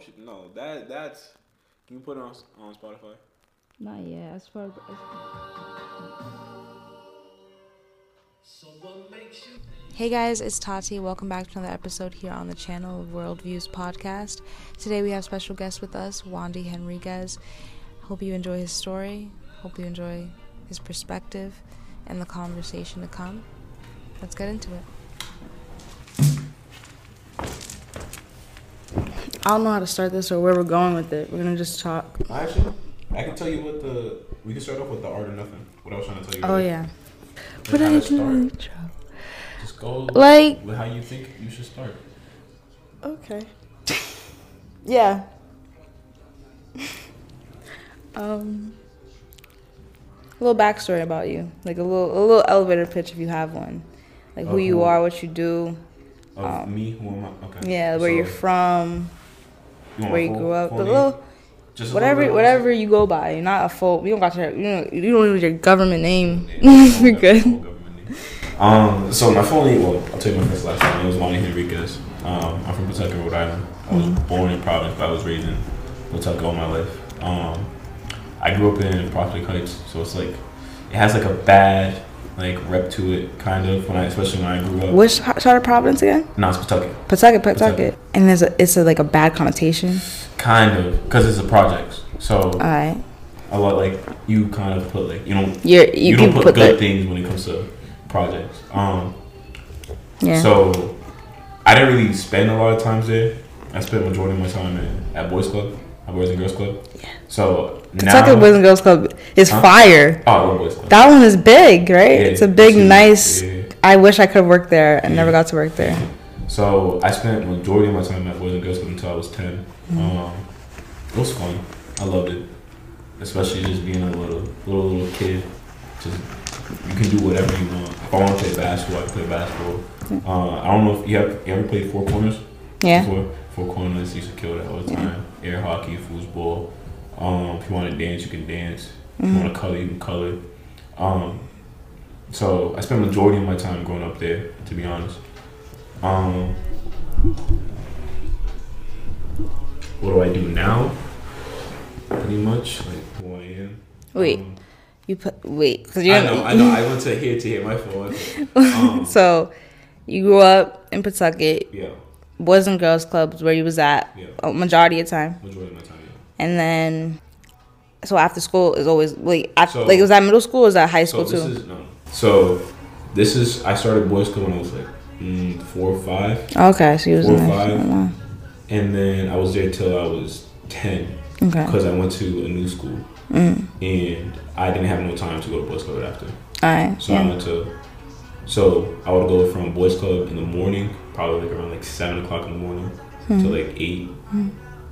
don't you? No, that that's. Can you put it on on Spotify? Not yet. As far as Hey guys, it's Tati. Welcome back to another episode here on the channel of Worldviews Podcast. Today we have special guest with us, Wandy Henrriquez. Hope you enjoy his story. Hope you enjoy his perspective and the conversation to come. Let's get into it. I don't know how to start this or where we're going with it. We're gonna just talk. Actually, I can tell you what the. We can start off with the art or nothing. What I was trying to tell you. Oh earlier. yeah. Like did I to do? start. intro? Just go Like- with how you think you should start. Okay. yeah. Um. A little backstory about you, like a little a little elevator pitch if you have one, like who Of you who? are, what you do, Of Um, me, who am I? Okay. yeah, where So, you're from, where you grew up, the little Just whatever whatever you go by. You're not a full. You don't got your you don't you don't need your government name. Yeah, you're good. name. Um, so my full name, well, I'll tell you my first last name. It was Lonnie Henrriquez. Um, I'm from Pawtucket, Rhode Island. I was Mm-hmm. born in Providence, but I was raised in Pawtucket all my life. Um, I grew up in Prospect Heights, so it's like it has like a bad like rep to it, kind of. When I, especially when I grew up. Which part of Providence again? No, it's Pawtucket. Pawtucket, Pawtucket. And there's a it's a like a bad connotation. Kind of, because it's a project. So All right. a lot like you kind of put like you don't You're you, you, don't put, put, good the things when it comes to projects. Um, yeah. So I didn't really spend a lot of times there. I spent majority of my time in, at Boys Club, at Boys and Girls Club. Yeah. So Now, Boys and Girls Club is Huh? fire. oh, Boys Club. That one is big, right? Yeah, it's a big, huge. nice. Yeah. I wish I could have worked there. I Yeah. never got to work there. So I spent majority of my time at Boys and Girls Club until I was 10 Mm-hmm. Um, it was fun. I loved it, especially just being a little little little kid. Just you can do whatever you want. If I want to play basketball, I can play basketball. Uh, I don't know if you have you ever played four corners. Yeah. Before, four corners, used to kill that all the time. Air hockey, foosball. Um, if you want to dance, you can dance. If Mhm. you want to color, you can color. Um, so I spent majority of my time growing up there, to be honest. Um, what do I do now? Pretty much like who I am. Wait, Um, you put wait because you're I know, I know. I went to here to hear my phone. Um, so you grew up in Pawtucket yeah, Boys and Girls Clubs where you was at yeah. a majority of time, Majority of my time. Yeah. and then so after school is always wait at, So- like was that middle school or was that high So school this too? is no. So this is I started boys club when I was like mm, four or five, okay, so you was four in or five. and then I was there till I was ten Okay. because I went to a new school Mm. and I didn't have no time to go to boys club after. All right. So I went to. So I would go from boys club in the morning, probably like around like seven o'clock in the morning Hmm. to like eight,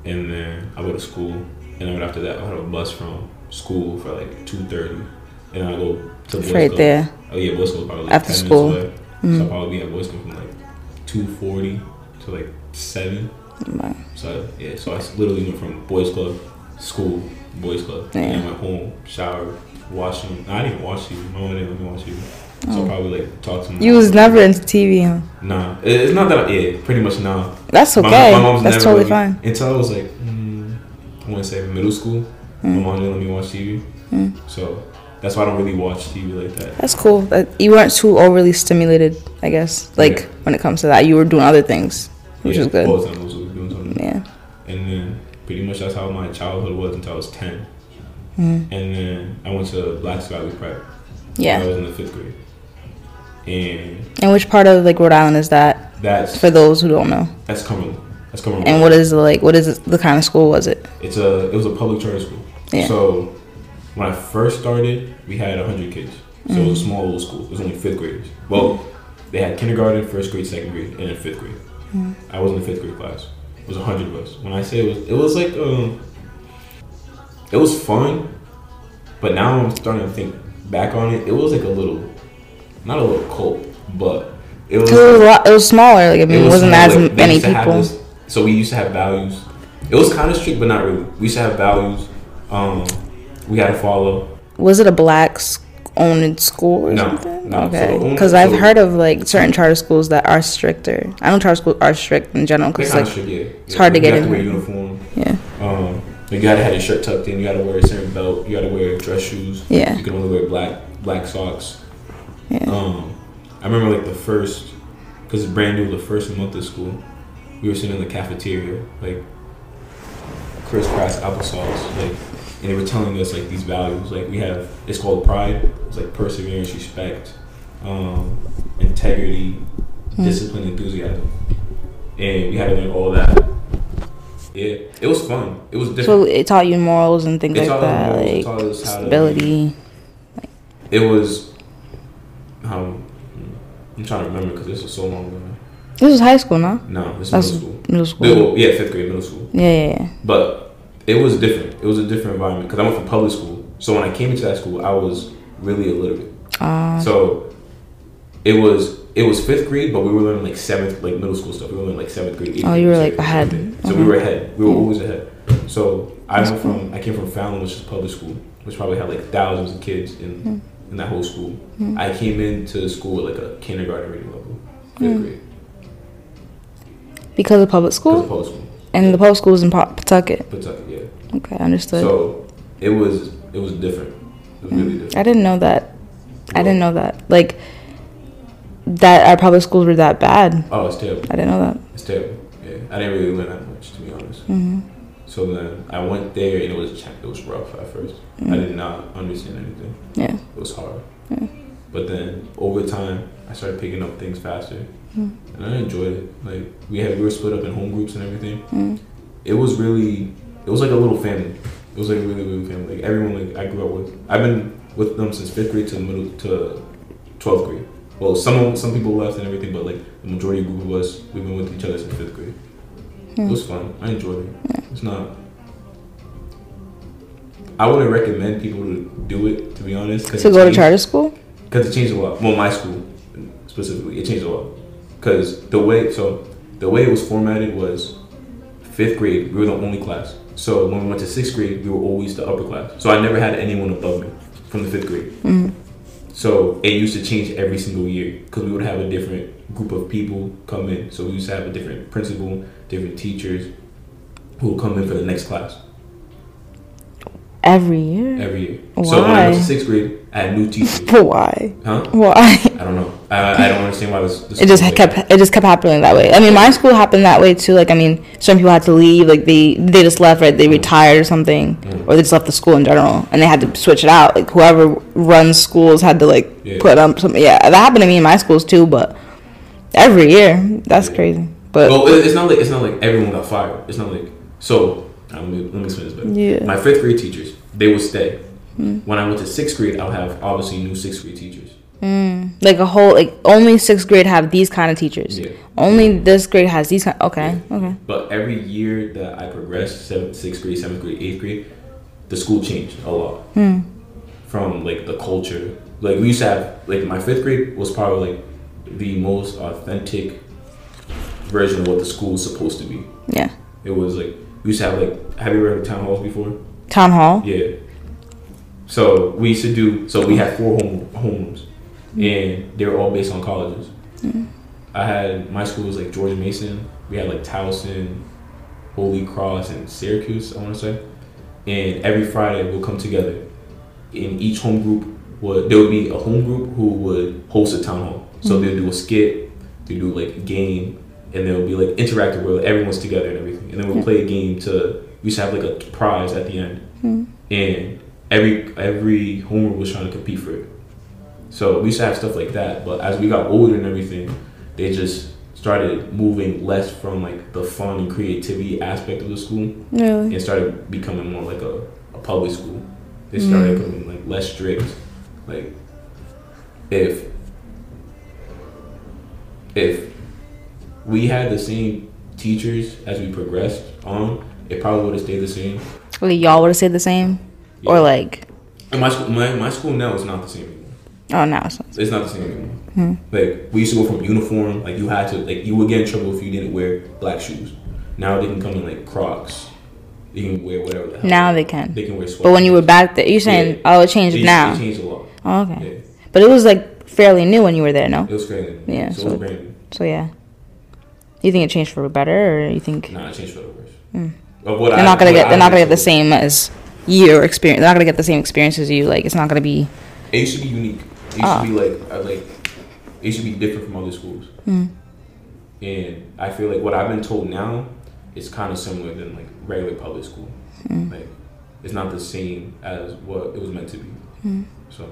and then I go to school, and then after that I had a bus from school for like two thirty, and I go to boys Right club. there. Oh yeah, boys club probably like After 10 school. minutes away. Mhm. So I'll probably be at boys club from like two forty to like seven. Right. So yeah, so I literally went from boys club, school, boys club, Yeah. and went home, showered, washing. No, I didn't wash you. My mom didn't let me watch you. So Oh. probably like talk to my You was never into TV, huh? Nah, it's not that. I, yeah, pretty much nah. That's okay. my mom's That's never totally fine. Until I was like, mm, I want to say middle school. My Mm. mom didn't let me watch TV. Mm. So that's why I don't really watch TV like that. That's cool. That you weren't too overly stimulated, I guess. Like Yeah. when it comes to that, you were doing other things, which yeah, is good. Time was doing something. Yeah. And then pretty much that's how my childhood was until I was 10. Mm. And then I went to Blackstone Valley Prep. Yeah. I was in the fifth grade. And And which part of like Rhode Island is that that's for those who don't know? that's Cumberland. That's Cumberland. And what is like what is the kind of school was it? It's a it was a public charter school. Yeah. So when I first started, we had hundred kids. So it was a small little school. It was only fifth graders. Well, they had kindergarten, first grade, second grade, and then fifth grade. I was in the fifth grade class. It was hundred of us. When I say it was, it was like um, it was fun, but now I'm starting to think back on it. It was like a little, not a little cult, but it was. It was, a lot, it was smaller. Like I mean, it, wasn't more as like, many used to have people. this- so we used to have values. It was kind of strict, but not really. We used to have values. Um, we had to follow. Was it a black owned school or No, something? no. Okay, because I've so- heard of like certain charter schools that are stricter. I know charter schools are strict in general because like strict, yeah. it's Yeah, hard to you get have in to wear there. uniform. yeah, Um, you gotta have your shirt tucked in. You gotta wear a certain belt. You gotta wear dress shoes. yeah, You can only wear black black socks. Yeah. Um, I remember like the first, because it's brand new, the first month of school, we were sitting in the cafeteria, like crisscross applesauce, like, and they were telling us like these values. Like we have, it's called pride. It's like perseverance, respect, um, integrity, Hmm. discipline, enthusiasm, and we had to learn all that. Yeah, it was fun. It was different. So it taught you morals and things It like that, morals, it like taught us how to- stability. it was how I'm trying to remember because this was so long ago. This was high school, no? No, this is That's middle school. Middle school. Yeah, fifth grade, middle school. Yeah, yeah, yeah. But it was different. It was a different environment because I went from public school. So when I came into that school, I was really illiterate. Uh, So it was it was fifth grade, but we were learning like seventh, like middle school stuff. We were learning like seventh grade. eighth Oh, you were, like, ahead. So we were ahead. We were Yeah. always ahead. So I That's went cool. from I came from Fallon, which is public school, which probably had like thousands of kids in Mm. In that whole school. Mm. I came into school like a kindergarten reading level, fifth Mm. grade, because of public because school, of public school. and the public school was in Pa- Pawtucket. Pawtucket, yeah. Okay, understood. So it was it was different. It was really Mm. different. I didn't know that. I didn't know that. Like that our public schools were that bad. Oh, it's terrible. I didn't know that. It's terrible. Yeah, I didn't really learn that much to be honest. So then I went there and it was it was rough at 1st I did not understand anything. Yeah. It was hard. Yeah. But then over time, I started picking up things faster, Mm. and I enjoyed it. Like we had we were split up in home groups and everything. Mm. It was really it was like a little family. It was like a really really family. Like everyone like I grew up with. I've been with them since fifth grade to middle to twelfth grade. Well, some some people left and everything, but like the majority group of us, we've been with each other since fifth grade. It Hmm. was fun. I enjoyed it. It's not. I wouldn't recommend people to do it, to be honest. To go to charter school. because it changed a lot. Well, my school specifically, it changed a lot. Because the way, so the way it was formatted was fifth grade, we were the only class. So when we went to sixth grade, we were always the upper class. So I never had anyone above me from the fifth grade. Mm. So it used to change every single year because we would have a different group of people come in. So we used to have a different principal, different teachers who would come in for the next class Every year. every year. Why? So when I was in sixth grade, I had new teachers. Why? Huh? Why? I don't know. I, I don't understand why this. this It just like kept it just kept happening that way. I mean, my school happened that way too. Like, I mean, some people had to leave. Like they they just left, right? They retired or something, Mm. or they just left the school in general, and they had to switch it out. Like whoever runs schools had to like Yeah. put up something. Yeah, that happened to me in my schools too. But every year, that's Yeah. crazy. But Well, it's not like it's not like everyone got fired. It's not like so. uh, Let me let me explain this better. yeah, My fifth grade teachers, they would stay. Mm. When I went to sixth grade, I'll have obviously new sixth grade teachers. mm. like a whole like only sixth grade have these kind of teachers. Yeah. Only this grade has these kind. Okay, okay. But every year that I progressed, seventh, sixth grade, seventh grade, eighth grade, the school changed a lot Hmm. from like the culture. Like we used to have like my fifth grade was probably like the most authentic version of what the school was supposed to be. Yeah. It was like we used to have like have you ever heard of town halls before? Town hall. Yeah. So we used to do. So we had four home homes, mm. and they were all based on colleges. Mm. I had my school was like George Mason. We had like Towson, Holy Cross, and Syracuse. I want to say, and every Friday we'll come together. In each home group would there would be a home group who would host a town hall. So mm. they'd do a skit, they do like a game, and there'll be like interactive where everyone's together and. And then we'll play a game to we used to have like a prize at the end Hmm. and every every homework was trying to compete for it. So we used to have stuff like that, but as we got older and everything, they just started moving less from like the fun and creativity aspect of the school Really. and started becoming more like a, a public school. They started Mm. becoming like less strict. Like if if we had the same teachers as we progressed on, it probably would have stayed the same. Like y'all would have said the same, Yeah. or like, And my school, my, my school now is not the same anymore. oh no, it's not. It's not the same anymore. Hmm. Like we used to go from uniform, like you had to, like you would get in trouble if you didn't wear black shoes. Now they can come in like Crocs. They can wear whatever. The hell Now they can. they can wear sweaters. But when you were back there, you're saying, Yeah. oh, it changed It- now. It changed a lot. Oh, okay. Yeah, But it was like fairly new when you were there, no? it was crazy. Yeah, so, so- it was brand new. So yeah. You think it changed for the better, or you think Nah, it changed for the worse. Mm. Of what they're I- not gonna get they're not gonna get the same as your experience? They're not gonna get the same experience as you. Like it's not gonna be. It used to be unique. It used Ah. to be like I like. It used to be different from other schools, Mm. and I feel like what I've been told now is kind of similar than like regular public school. Mm. Like, it's not the same as what it was meant to be. Mm. So,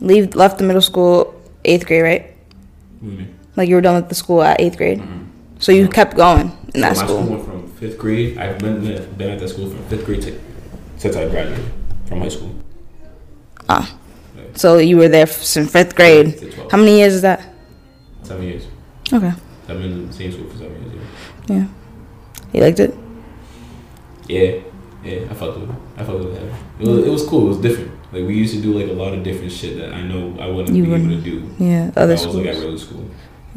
Leave left the middle school eighth grade, right? what do you mean? Like you were done with the school at eighth grade, Mhm. so you kept going in that so my school. school went from fifth grade. I've been there, been at that school from fifth grade to since I graduated from high school. Ah, Yeah. so you were there since fifth grade. How many years is that? Seven years. Okay, I've been in the same school for seven years. Yeah. yeah. You liked it? Yeah, yeah, I fucked with it. I fucked with it. It was, it was cool. It was different. Like we used to do like a lot of different shit that I know I wouldn't You be able to do. Yeah, if I other was like at schools. regular school.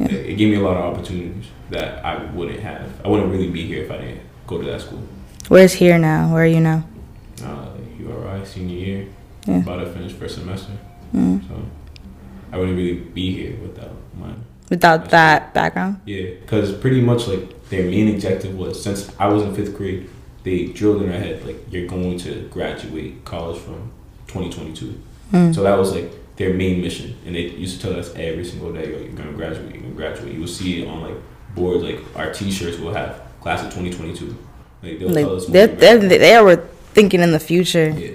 Yeah. It, it gave me a lot of opportunities that I wouldn't have. I wouldn't really be here if I didn't go to that school. Where's here now? Where are you now? Uh, URI senior year, Yeah. about to finish first semester, Mm. so I wouldn't really be here without my Without that background? Yeah, because pretty much like their main objective was since I was in fifth grade, they drilled in our head like you're going to graduate college from 2022. Mm. So that was like their main mission, and they used to tell us every single day, Yo, "You're gonna graduate. You're gonna graduate." You will see it on like boards, like our T-shirts will have class of 2022. Like they'll tell us. They we they they were thinking in the future. Yeah,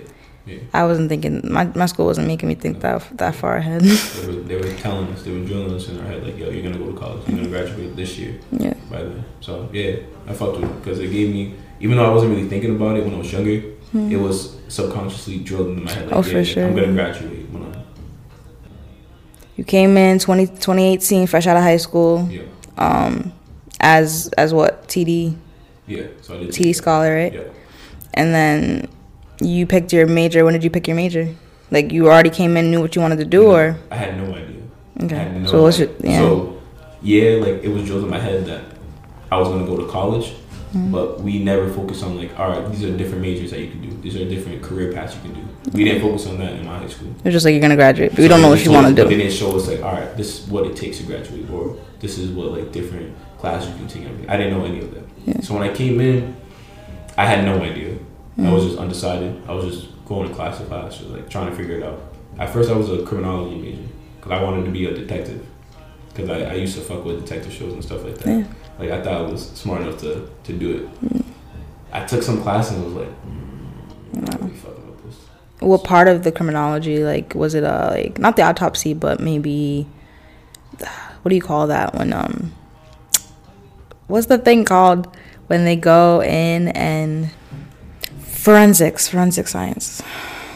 yeah. I wasn't thinking. My my school wasn't making me think that that far ahead. They were, they were telling us, they were drilling us in our head, like, "Yo, you're gonna go to college. You're gonna graduate this year." yeah. by then. So yeah, I fucked with it because it gave me, even though I wasn't really thinking about it when I was younger, hmm. it was subconsciously drilled into my head. Like, Oh, yeah, for sure. I'm gonna graduate when I'm. You came in 20, 2018, fresh out of high school. Yeah, Um, as as what TD yeah. So I did. TD scholar, right? Yeah. And then you picked your major. When did you pick your major? Like you already came in, knew what you wanted to do, or I had no idea. I okay. had no so what's your yeah? So yeah, like it was drilled in my head that I was gonna go to college, Mm-hmm. but we never focus on like, all right, these are different majors that you can do. These are different career paths you can do. We didn't focus on that in my high school. It's just like you're gonna graduate, but we don't know what you want to But they do. didn't show us like, all right, this is what it takes to graduate, or this is what like different classes you can take. I didn't know any of that. Yeah. So when I came in, I had no idea. I Mm. was just undecided. I was just going to class to class, just, like trying to figure it out. At first, I was a criminology major because I wanted to be a detective. Because I, I used to fuck with detective shows and stuff like that. Yeah. Like I thought I was smart enough to, to do it. I took some class and was like, mm, I'm not really fucking with this. What part of the criminology? Like, was it uh like not the autopsy, but maybe what do you call that when um what's the thing called when they go in and forensics, forensic science,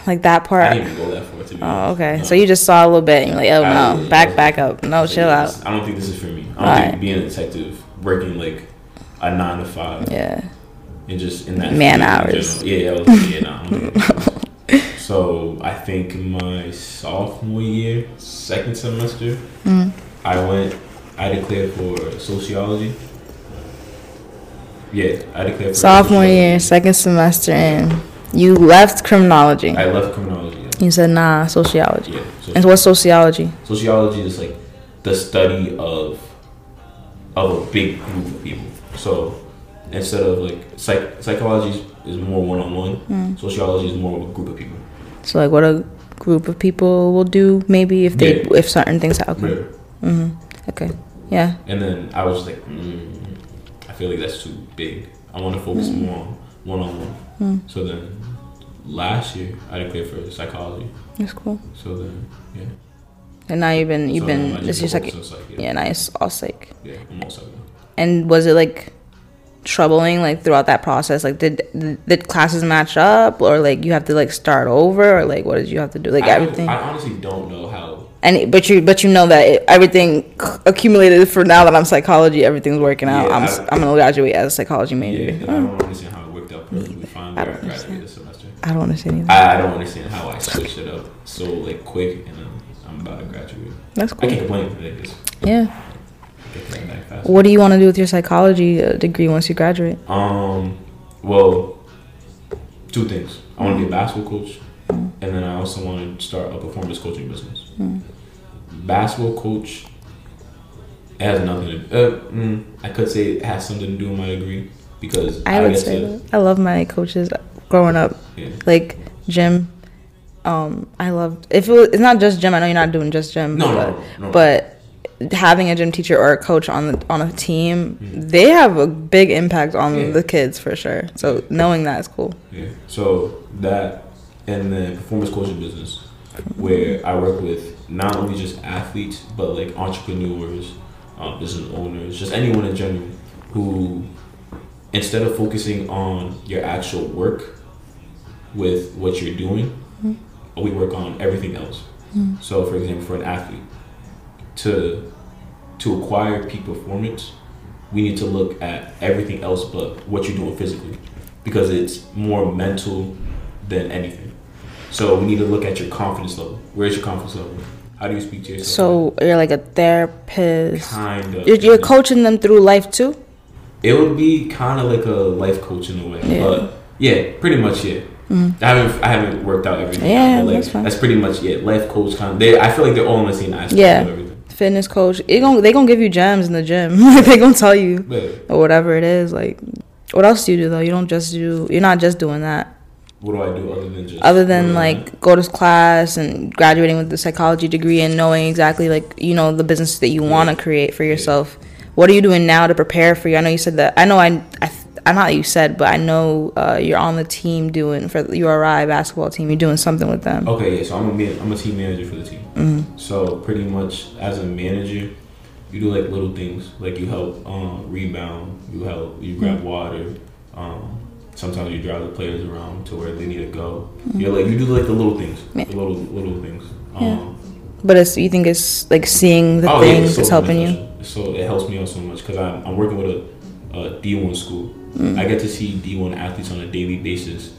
like that I part. didn't even go that far to be Oh, okay. No. So you just saw a little bit, and you're like, oh I- no, back, back up, no, chill Like, out. I don't think this is for me. I don't think being a detective, working like a nine to five, Yeah. and just in that Man hours. Yeah, I was, yeah, nah, I don't think that's- so I think my sophomore year, second semester, Mm. I went. I declared for sociology. Yeah, I declared for Sophomore sociology. year, second semester and you left criminology. I left criminology. Yeah, You said nah, sociology. yeah. So And what's sociology? sociology is like the study of of a big group of people. So instead of like psych, psychology is, more one on one. Sociology is more of a group of people. So like what a group of people will do maybe if they Yeah. if certain things happen. Whatever. hmm Okay. Yeah. And then I was like, mm, I feel like that's too big. I want to focus more on one on one. So then last year I declared for psychology. That's cool. So then yeah. And now you've been you've So been I this just is focus psych, yeah. yeah, nice all psych. Yeah, I'm all psych. And was it like troubling like throughout that process? Like did did classes match up or like you have to like start over or like what did you have to do? Like I everything. I honestly don't know how And but you but you know that it, everything accumulated for now that I'm psychology, everything's working out. Yeah, I'm I- I'm gonna graduate as a psychology major. Yeah, and I don't hmm. understand how it worked out perfectly fine. I I don't graduated this semester. I don't understand either. I, I don't understand how I switched it up so like quick, and then I'm about to graduate. That's cool. I can't complain. Like, just Yeah. get that back fast. What do you want to do with your psychology uh, degree once you graduate? Um, well, two things. I want to be a basketball coach, and then I also want to start a performance coaching business. Basketball coach. It has nothing to. Uh, mm, I could say it has something to do with my degree because I would say to- that. I love my coaches growing up. Yeah. Like gym. Um, I loved if it was, it's not just gym. I know you're not doing just gym. No, but, no, no, but having a gym teacher or a coach on the on a team, they have a big impact on Mm-hmm. Yeah. the kids for sure. So knowing that is cool. Yeah. So that and the performance coaching business, where I work with not only just athletes but like entrepreneurs, um, business owners, just anyone in general who, instead of focusing on your actual work with what you're doing, we work on everything else. Hmm. So, for example, for an athlete, to to acquire peak performance, we need to look at everything else but what you're doing physically because it's more mental than anything. So we need to look at your confidence level. Where's your confidence level? How do you speak to yourself? So you're like a therapist. kind of. You're, you're coaching them through life too. It would be kind of like a life coach in a way, Yeah. but yeah, pretty much yeah. I haven't I haven't worked out everything. Mm. Yeah, like, that's fine. pretty much yeah. Life coach kind of. They I feel like they're all in the same aspect Yeah. of everything. Fitness coach. It gon' they gonna give you gems in the gym. they gonna tell you But or whatever it is. Like what else do you do though? You don't just do. You're not just doing that. what do I do other than just other than on like go to class and graduating with the psychology degree and knowing exactly like you know the business that you want to create for yourself what are you doing now to prepare for you i know you said that i know i, I i'm not that you said but i know uh, you're on the team doing for the uri basketball team you're doing something with them Okay, yeah. So I'm a I'm a team manager for the team. Mm-hmm. So pretty much as a manager, you do like little things, like you help um, rebound, you help, you grab Mm-hmm. water. Um, sometimes you drive the players around to where they need to go. Mm-hmm. You're like you do like the little things, Yeah. the little little things. Yeah. Um, but it's you think it's like seeing the oh, yeah, things so is helping you. So it helps me out so much because I'm, I'm working with a, a D1 school. Mm. I get to see D1 athletes on a daily basis.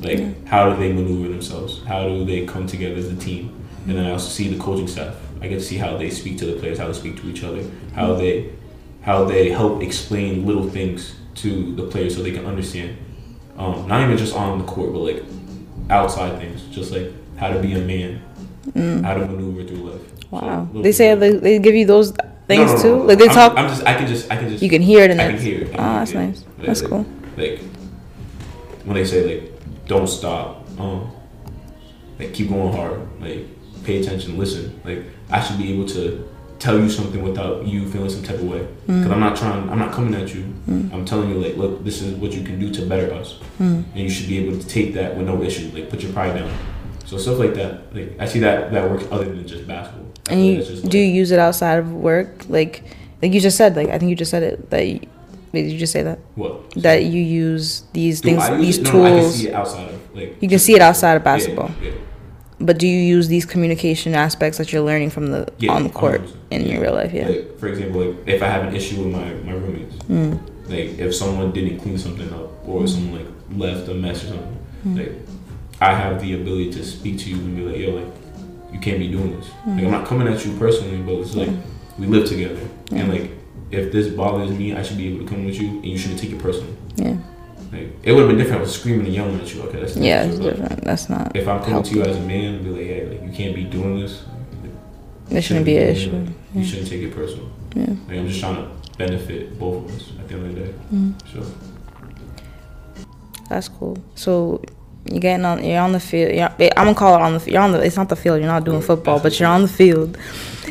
Like, how do they maneuver themselves? How do they come together as a team? And then I also see the coaching staff. I get to see how they speak to the players, how they speak to each other, how they how they help explain little things to the players so they can understand. Um, not even just on the court, but like outside things, just like how to be a man, how to maneuver through life. Mm. wow little they say they, they give you those things No, no, too like they I'm, talk I'm just. I can just. I can just. you can hear it in I it can hear it. oh that's nice Like- that's like- cool Like when they say like, "Don't stop," um, like keep going hard, like pay attention, listen. Like I should be able to tell you something without you feeling some type of way. Mm. Because I'm not trying. I'm not coming at you. Mm. I'm telling you like, look, this is what you can do to better us, mm. and you should be able to take that with no issue. Like put your pride down. So stuff like that. Like I see that that works other than just basketball. And you like it's just, do you use it outside of work? Like like you just said, like I think you just said it that you, did you just say that? what That you use these Do things use these it? No, no, I can tools. see it outside of like. You can see it outside of basketball. Yeah, But do you use these communication aspects that you're learning from the Yeah, on the court 100%. in your real life? Yeah. Like for example, like if I have an issue with my my roommates, Mm. like if someone didn't clean something up or if someone like left a mess or something, Mm. like I have the ability to speak to you and be like, yo, like you can't be doing this. Like I'm not coming at you personally, but it's like we live together, and like if this bothers me, I should be able to come with you, and you shouldn't take it personally. Yeah. Like it would have been different. if I was screaming and yelling at you. Okay, that's Yeah, it's different. That's not. If I'm coming to you as a man and be like, hey, like you can't be doing this. It shouldn't be an issue. it. You shouldn't take it personal. Yeah. Like, I'm just trying to benefit both of us at the end of the day. Mm. So That's cool. So you're getting on. You're on the field. You're, I'm gonna call it on the. You're on the. It's not the field. You're not doing football, but you're on the field.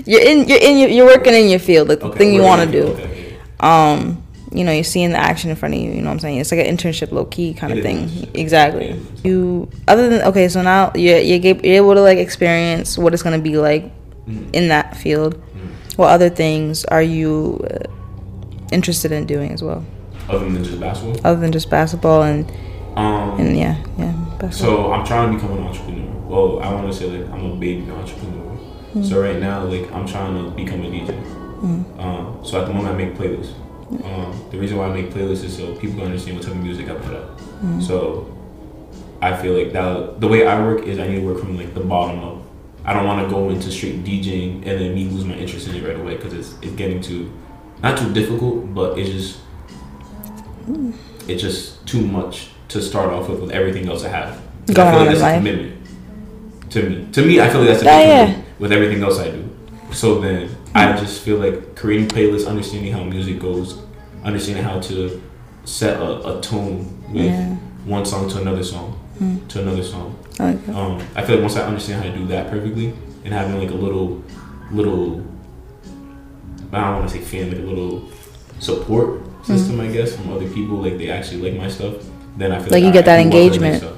You're in. You're in. Your, you're working in your field, like the okay, thing you want to do. okay, um you know you're seeing the action in front of you you know what i'm saying it's like an internship low key kind of It thing is. exactly you other than okay so now you're, you're able to like experience what it's going to be like Mhm. in that field Mhm. what other things are you uh, interested in doing as well Other than just basketball. other than just basketball and Um, and yeah yeah so I'm trying to become an entrepreneur. Well, I want to say like I'm a baby entrepreneur. So right now, like I'm trying to become a DJ. Um, so at the moment, I make playlists. Um, the reason why I make playlists is so people can understand what type of music I put out. So I feel like that the way I work is I need to work from like the bottom up. I don't want to go into straight DJing and then me lose my interest in it right away because it's it's getting too not too difficult, but it's just it's just too much to start off with with everything else I have. Going I feel like that's a commitment. To me, to me, I feel like that's a big yeah. with everything else I do. So then I just feel like creating playlists, understanding how music goes, understanding how to set a, a tone with Yeah. one song to another song Mm. to another song. I like. Um, I feel like once I understand how to do that perfectly and having like a little, little, I don't want to say fan, like a little support system, I guess, from other people, like they actually like my stuff. Then I feel Mm. Like you get that can work on my engagement. stuff.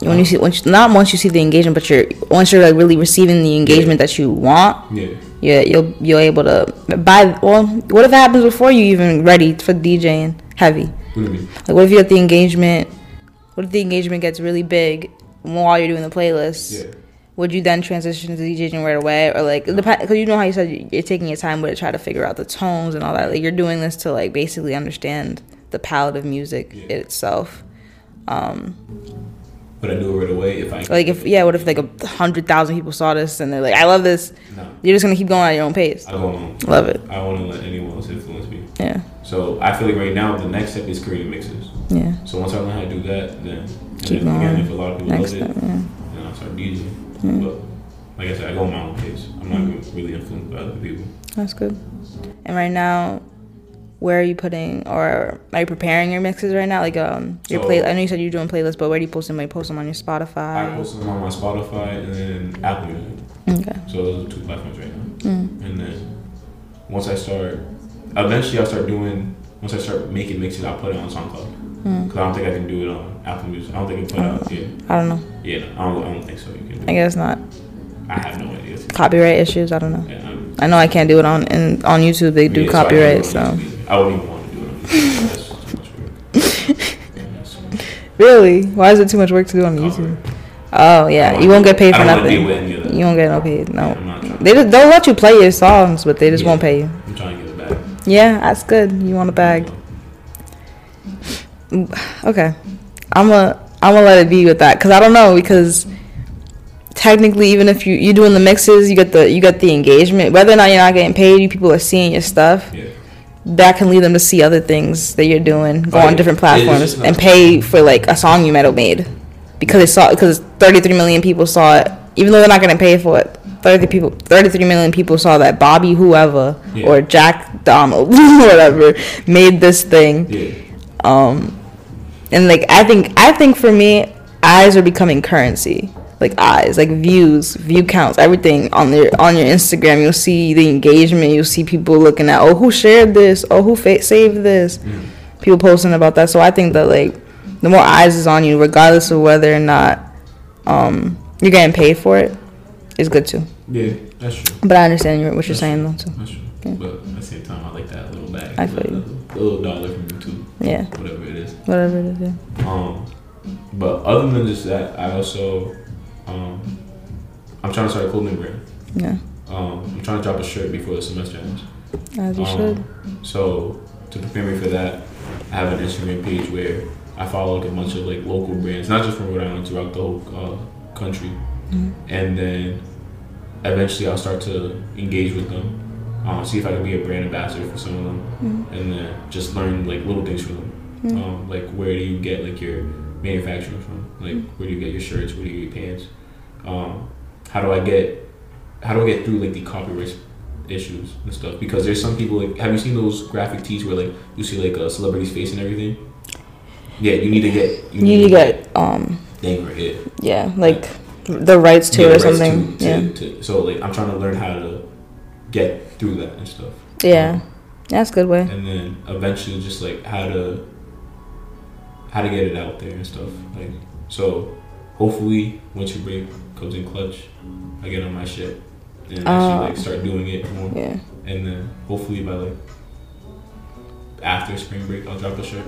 When you see, once you, not once you see the engagement, but you're once you're like really receiving the engagement that you want, Yeah, yeah, you'll you're able to buy. Well, what if it happens before you even ready for DJing heavy? what do you mean? Like, what if you get the engagement? What if the engagement gets really big while you're doing the playlist? Yeah, Would you then transition to DJing right away, or like because you know how you said you're taking your time with it, try to figure out the tones and all that. Like you're doing this to like basically understand the palette of music Yeah. itself. Um, but I do it right away if I like if yeah, what if like a hundred thousand people saw this and they're like, I love this. no, You're just gonna keep going at your own pace. I on. Love it. I want to let anyone else influence me. Yeah, So I feel like right now the next step is creating mixes. yeah. So once I learn how to do that, then and Keep then again, if a lot of people Next love step. it, Yeah. then I'll start DJing. Mm. But like I said, I go on my own pace. I'm not Mm. really influenced by other people. That's good. And right now, where are you putting or are you preparing your mixes right now? Like um your So- play. I know you said you're doing playlists, but where do you post them? Like post them on your Spotify? I post them on my Spotify and then Apple Music. Okay. So those are two platforms right now. Mm. And then once I start, eventually I'll start doing. Once I start making mixes, I'll put it on SoundCloud. Mm. Cause I don't think I can do it on Apple Music. I don't think I can put it out. Yeah, I don't know. yeah. I don't. I don't think so. You can. Do I it. guess not. I have no idea. Copyright issues. I don't know. Yeah, I know I can't do it on in, on YouTube. They do yeah, so I copyright. So know what it is. I wouldn't even want to do it. That's too much work. Yeah, that's too much really, why is it too much work to do on. YouTube? Oh yeah, you won't get paid for don't nothing. You won't get no paid. No. They just, they'll let you play your songs, but they just Yeah. won't pay you. I'm trying to get it back. Yeah, that's good. You want a bag. Okay, I'm a I'm gonna let it be with that because I don't know because technically even if you you're doing the mixes you get the you get the engagement whether or not you're not getting paid you people are seeing your stuff Yeah. that can lead them to see other things that you're doing go Oh, on yeah. different platforms and pay for like a song you might have made because they saw because 33 million people saw it even though they're not going to pay for it 30 people 33 million people saw that Bobby whoever Yeah. or Jack Donald whatever made this thing Yeah. um and like i think i think for me eyes are becoming currency like eyes like views view counts everything on their on your instagram you'll see the engagement you'll see people looking at oh who shared this oh who fa- saved this Mm. people posting about that so i think that like the more eyes is on you regardless of whether or not um you're getting paid for it is good too Yeah, that's true. but i understand what you're That's saying though too That's true. Yeah. But at the same time, I like that little bag. I feel the, you. The little dollar from YouTube, yeah whatever it is. whatever it is yeah. Um, but other than just that, I also, um, I'm trying to start a clothing brand. yeah Um, I'm trying to drop a shirt before the semester ends. as you Um, should So to prepare me for that, I have an Instagram page where I follow like a bunch of like local brands, not just from Rhode Island, throughout the whole uh, country. Mhm. And then eventually I'll start to engage with them, um, see if I can be a brand ambassador for some of them, Mhm. and then just learn like little things from them. Mhm. Um, like where do you get like your manufacturing from? Like where do you get your shirts? Where do you get your pants? Um, how do I get how do I get through like the copyright issues and stuff? Because there's some people like have you seen those graphic tees where like you see like a celebrity's face and everything? Yeah, you need to get you need to get um thing right here. yeah like the rights to Yeah, it or something to- yeah to- to- so like I'm trying to learn how to get through that and stuff. yeah that's a good way and then eventually just like how to how to get it out there and stuff like so hopefully winter break comes in clutch i get on my shit and Uh, actually like start doing it more. Yeah. And then hopefully by like after spring break i'll drop a shirt.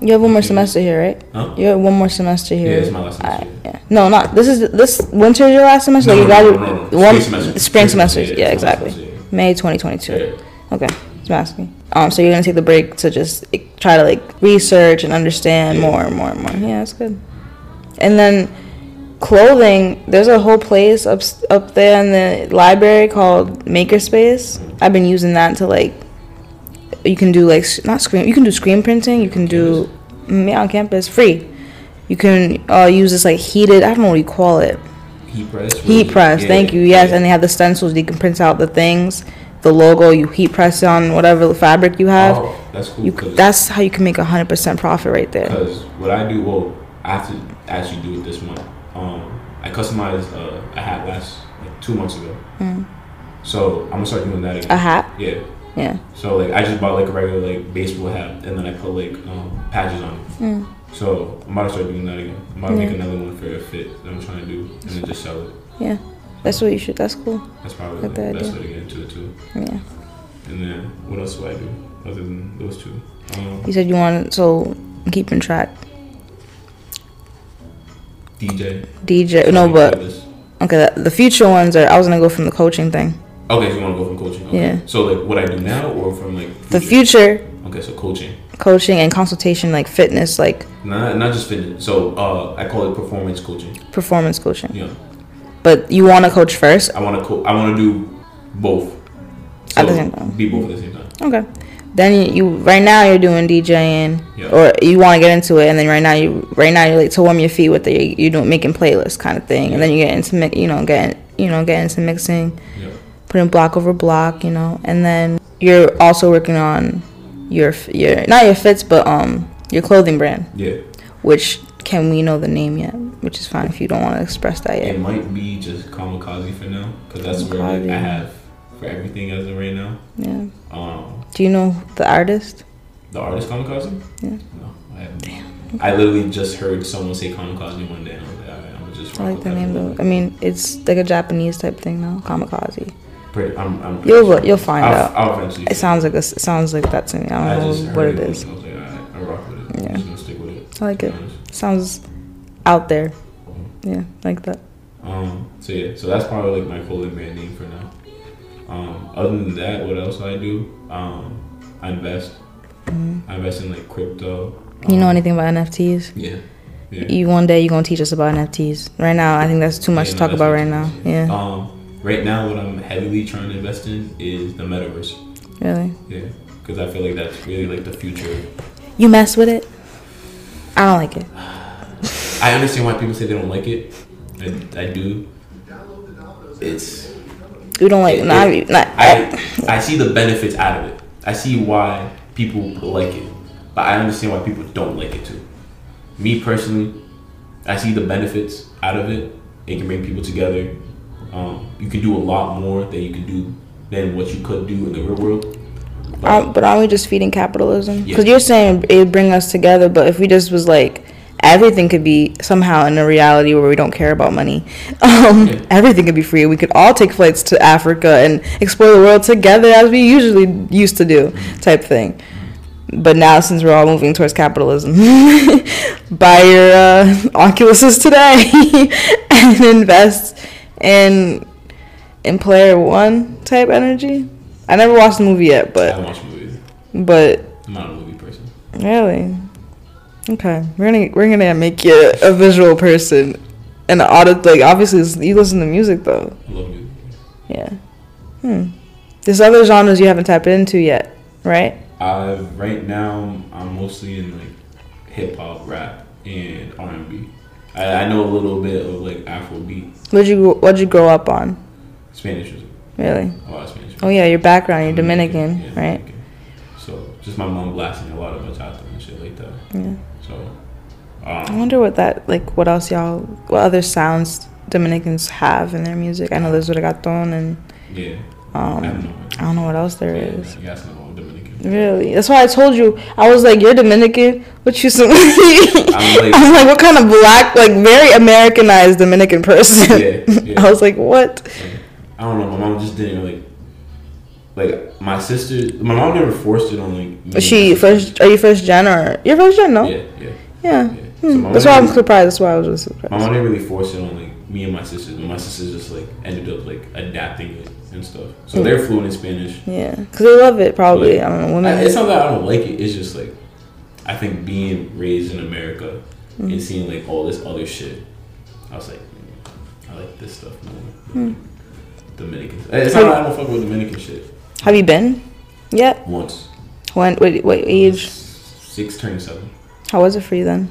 You have one more semester here right? Huh? You have one more semester here. yeah it's my last semester Alright, yeah. No not this is this winter is your last semester? No, like no, you graduate no, one spring semester. spring semesters yeah, it's last exactly. semester, may 2022 yeah. okay just asking. Um so you're gonna take the break to just like, try to like research and understand Yeah. more and more and more. Yeah that's good. And then clothing there's a whole place up up there in the library called makerspace i've been using that to like you can do like not screen you can do screen printing you can do mm, yeah on campus free you can uh, use this like heated i don't know what you call it heat press. Heat press. Yeah, Thank you. Yes, yeah. and they have the stencils. You can print out the things, the logo. You heat press on whatever fabric you have. Oh, that's cool. You. That's how you can make a hundred percent profit right there. Because what I do, well, I have to actually do it this month. Um, I customized uh, a hat last like two months ago, Mm. so I'm gonna start doing that again. A hat. Yeah. Yeah. So like I just bought like a regular like baseball hat, and then I put like um, patches on it. Mm. So I'm about to start doing that again. I'm about to Yeah. make another one for a fit that I'm trying to do, and then just sell it. Yeah. That's what you should. That's cool. That's probably Like the best idea. way to get into it too. Yeah. And then what else do I do other than those two? Um, You said you wanted so I'm keeping track. DJ. DJ. No, but okay. The, the future ones are. I was gonna go from the coaching thing. Okay, so you want to go from coaching? Okay. Yeah. So like what I do now, or from like The future Okay, so coaching, coaching and consultation, like fitness, like not not just fitness. So uh, I call it performance coaching. performance coaching. Yeah, But you want to coach first. I want to co- I want to do both. At the same time. Be both at the same time. Okay. Then you, you right now you're doing DJing, Yeah. or you want to get into it, and then right now you right now you're like to warm your feet with it. You're doing making playlists kind of thing, and then you get into you know getting you know getting into mixing, Yeah. putting block over block, you know, and then you're also working on your your not your fits, but um your clothing brand, Yeah. which can we know the name yet? Which is fine if you don't want to express that yet. It might be just kamikaze for now, because that's where. I have for everything as of right now. Yeah. Um, Do you know the artist? the artist kamikaze. Yeah. No, I haven't. I literally just heard someone say kamikaze one day, and I was like, I'm just. I like the name though. I mean, it's like a Japanese type thing now, kamikaze. Pretty, I'm, I'm You'll sure. you'll find I'll, out. I'll eventually. It sounds like a, it sounds like that to me. I I don't just know what it it is. I was like, alright, I rock with it. Yeah. I'm gonna stick with it. I like it. Sounds out there. Yeah, like that. Um, so yeah, so that's probably like my clothing brand name for now. Um, other than that, what else I do? Um, I invest. I invest in like crypto. Mm-hmm. You know Um, anything about NFTs? Yeah. Yeah. You one day you're gonna teach us about NFTs. Right now, I think that's too much Yeah, to talk that's about right now. Yeah, Um, right now, what I'm heavily trying to invest in is the metaverse. really. Yeah, because I feel like that's really like the future. You mess with it? I don't like it. I understand why people say they don't like it. I, I do. It's You don't like It- not, it- not I I see the benefits out of it. I see why people like it, but I understand why people don't like it too. Me personally, I see the benefits out of it. It can bring people together. Um, you can do a lot more than you can do than what you could do in the real world. But, Um, but aren't we just feeding capitalism? Yeah. Because you're saying it bring us together, but if we just was like, everything could be somehow in a reality where we don't care about money. Um, Yeah. Everything could be free. We could all take flights to Africa and explore the world together as we usually used to do, type thing. But now, since we're all moving towards capitalism, buy your uh, Oculuses today and invest in in Player One type energy. I never watched the movie yet, I but haven't watched movies. but I'm not a movie person. really, okay, we're gonna we're gonna make you a visual person and an audit. Like obviously, you listen to music though. I love music. Yeah. Hmm. There's other genres you haven't tapped into yet, right? I right now I'm mostly in like hip hop, rap, and R and B. I, I know a little bit of like Afrobeat, What'd you What'd you grow up on? Spanish music, Really? a lot of Spanish. Oh yeah, your background. You're Dominican, yeah, right? Dominican. So just my mom blasting a lot of bachata and shit like that. Yeah. So I um, wonder what that like. What else y'all? What other sounds Dominicans have in their music? I know there's reggaeton and yeah, I um. don't know. I don't know what else there Yeah, is. You guys know Dominican. Really? That's why I told you. I was like, "You're Dominican." What you some? I'm like, I'm like, what kind of black, like very Americanized Dominican person? Yeah, yeah. I was like, what? I don't know. My mom just didn't like. Like my sister, my mom never forced it on like. me and Is my she first? Are you first gen or you're first gen? No. Yeah, yeah. Yeah. yeah. Hmm. my That's why I'm surprised. That's why I was just My mom didn't really force it on like me and my sisters, but my sisters just like ended up like adapting it and stuff. So Hmm. they're fluent in Spanish. Yeah, because they love it. Probably. I don't know. Women. I, it's not that I don't like it. It's just like I think being raised in America Hmm. and seeing like all this other shit, I was like, mm, I like this stuff more. Hmm. Dominican. It's not that I don't fuck with Dominican shit. Have you been? Yet? Once, When? What, what age? six turning seven. How was it for you then?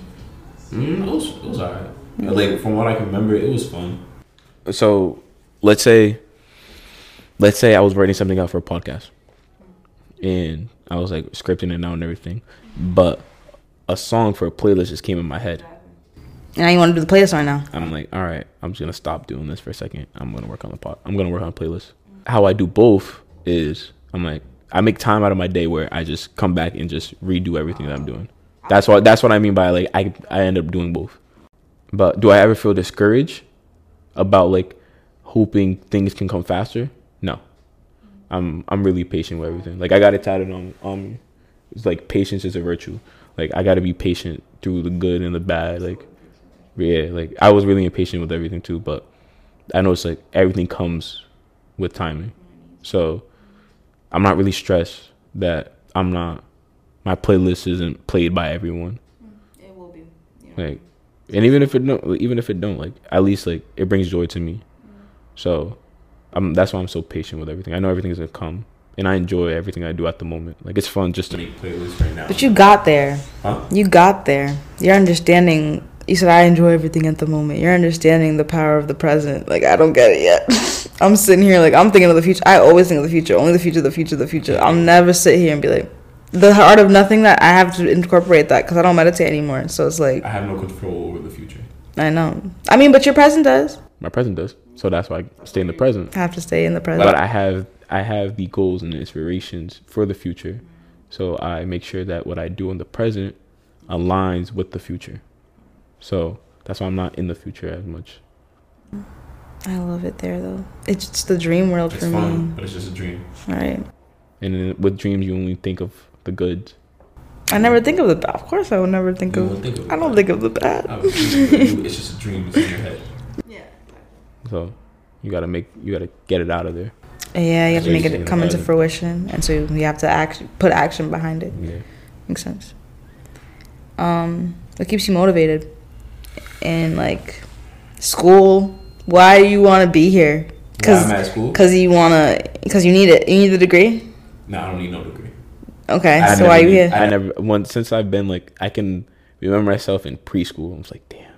Mm, it was it was alright. Like from what I can remember, it was fun. so let's say let's say I was writing something out for a podcast and I was like scripting it out and everything, but a song for a playlist just came in my head. And now you want to do the playlist right now. I'm like, all right, I'm just gonna stop doing this for a second. I'm gonna work on the pot. I'm gonna work on a playlist. How I do both is I'm like I make time out of my day where I just come back and just redo everything that I'm doing. That's what that's what I mean by like I I end up doing both. But do I ever feel discouraged about like hoping things can come faster? No. I'm I'm really patient with everything. Like I got it tatted on um it's like patience is a virtue. Like I got to be patient through the good and the bad. Like yeah, like I was really impatient with everything too, but I know it's like everything comes with timing. So I'm not really stressed that I'm not my playlist isn't played by everyone. Mm, it will be. Like and even if it don't even if it don't, like at least like it brings joy to me. Mm. So I'm that's why I'm so patient with everything. I know everything's gonna come. And I enjoy everything I do at the moment. Like it's fun just to Make playlists right now. But you got there. Huh? You got there. You're understanding. You said I enjoy everything at the moment. You're understanding the power of the present. Like I don't get it yet. I'm sitting here like I'm thinking of the future. I always think of the future. Only the future, the future, the future. I'll never sit here and be like, the art of nothing. That I have to incorporate that because I don't meditate anymore. So it's like I have no control over the future. I know. I mean, but your present does. my present does. So that's why I stay in the present. I have to stay in the present. but I have I have the goals and the inspirations for the future. So I make sure that what I do in the present aligns with the future. So that's why I'm not in the future as much. I love it there though. It's just the dream world It's for fun, me. but it's just a dream. Right. And then with dreams, you only think of the good. I never think of the bad. Of course, I would never think You of. won't think of I don't think of the bad. Obviously, but you- it's just a dream. It's in your head. Yeah. So you gotta make you gotta get it out of there. Yeah, you have to make it come into fruition, and so you have to act, put action behind it. Yeah. Makes sense. Um, what keeps you motivated? In like school, why do you want to be here? While I'm at school. Cause you wanna, cause you need it. You need the degree. No, I don't need no degree. Okay, I so why are you never- here? I never once since I've been like I can remember myself in preschool. I was like, damn,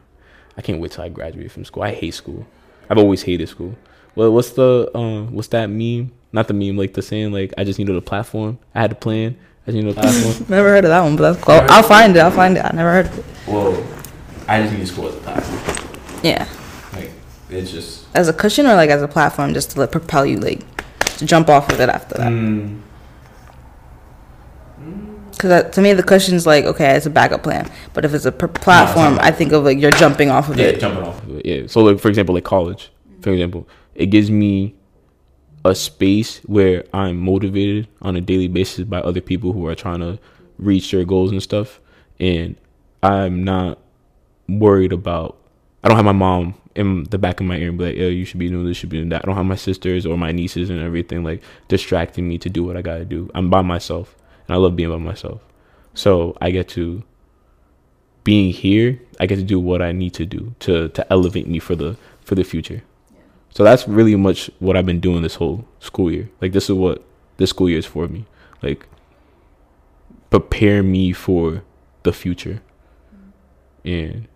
I can't wait till I graduate from school. I hate school. I've always hated school. Well, what's the um, what's that meme? Not the meme, like the saying, like I just needed a platform. I had a plan. I just needed a platform. Never heard of that one, but that's cool. I'll find it. I'll find it. I never heard of it. Well, I just need school as a platform. Yeah, Like it's just. as a cushion or like as a platform, just to like propel you, like to jump off of it after that. Mm, Because to me, the cushion's like okay, it's a backup plan. But if it's a pr- platform, I think of like you're jumping off of it. yeah, it. jumping off. of it. yeah. So like for example, like college, for example, it gives me a space where I'm motivated on a daily basis by other people who are trying to reach their goals and stuff, and I'm not worried about. I don't have my mom in the back of my ear and be like, "Yo, you should be doing this, should be doing that." I don't have my sisters or my nieces and everything like distracting me to do what I gotta do. I'm by myself, and I love being by myself. So I get to being here. I get to do what I need to do to to elevate me for the for the future. So that's really much what I've been doing this whole school year. Like this is what this school year is for me. Like prepare me for the future. And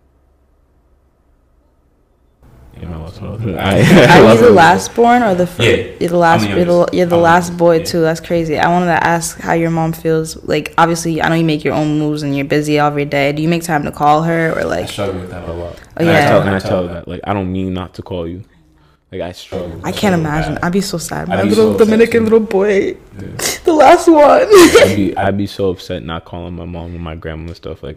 yeah, I lost all- I- I Are you the last born or the first? Yeah, you're the last the you're the, you're the last boy yeah. too. That's crazy. I wanted to ask how your mom feels. Like obviously, I know you make your own moves and you're busy every day. Do you make time to call her or like? I like? struggle with that a lot. Oh, And I tell, and I tell her that like I don't mean not to call you. Like I struggle. I can't imagine. I'd be so sad. I'd My little so Dominican little boy, Yeah. the last one. I'd be I'd be so upset not calling my mom and my grandma and stuff. Like,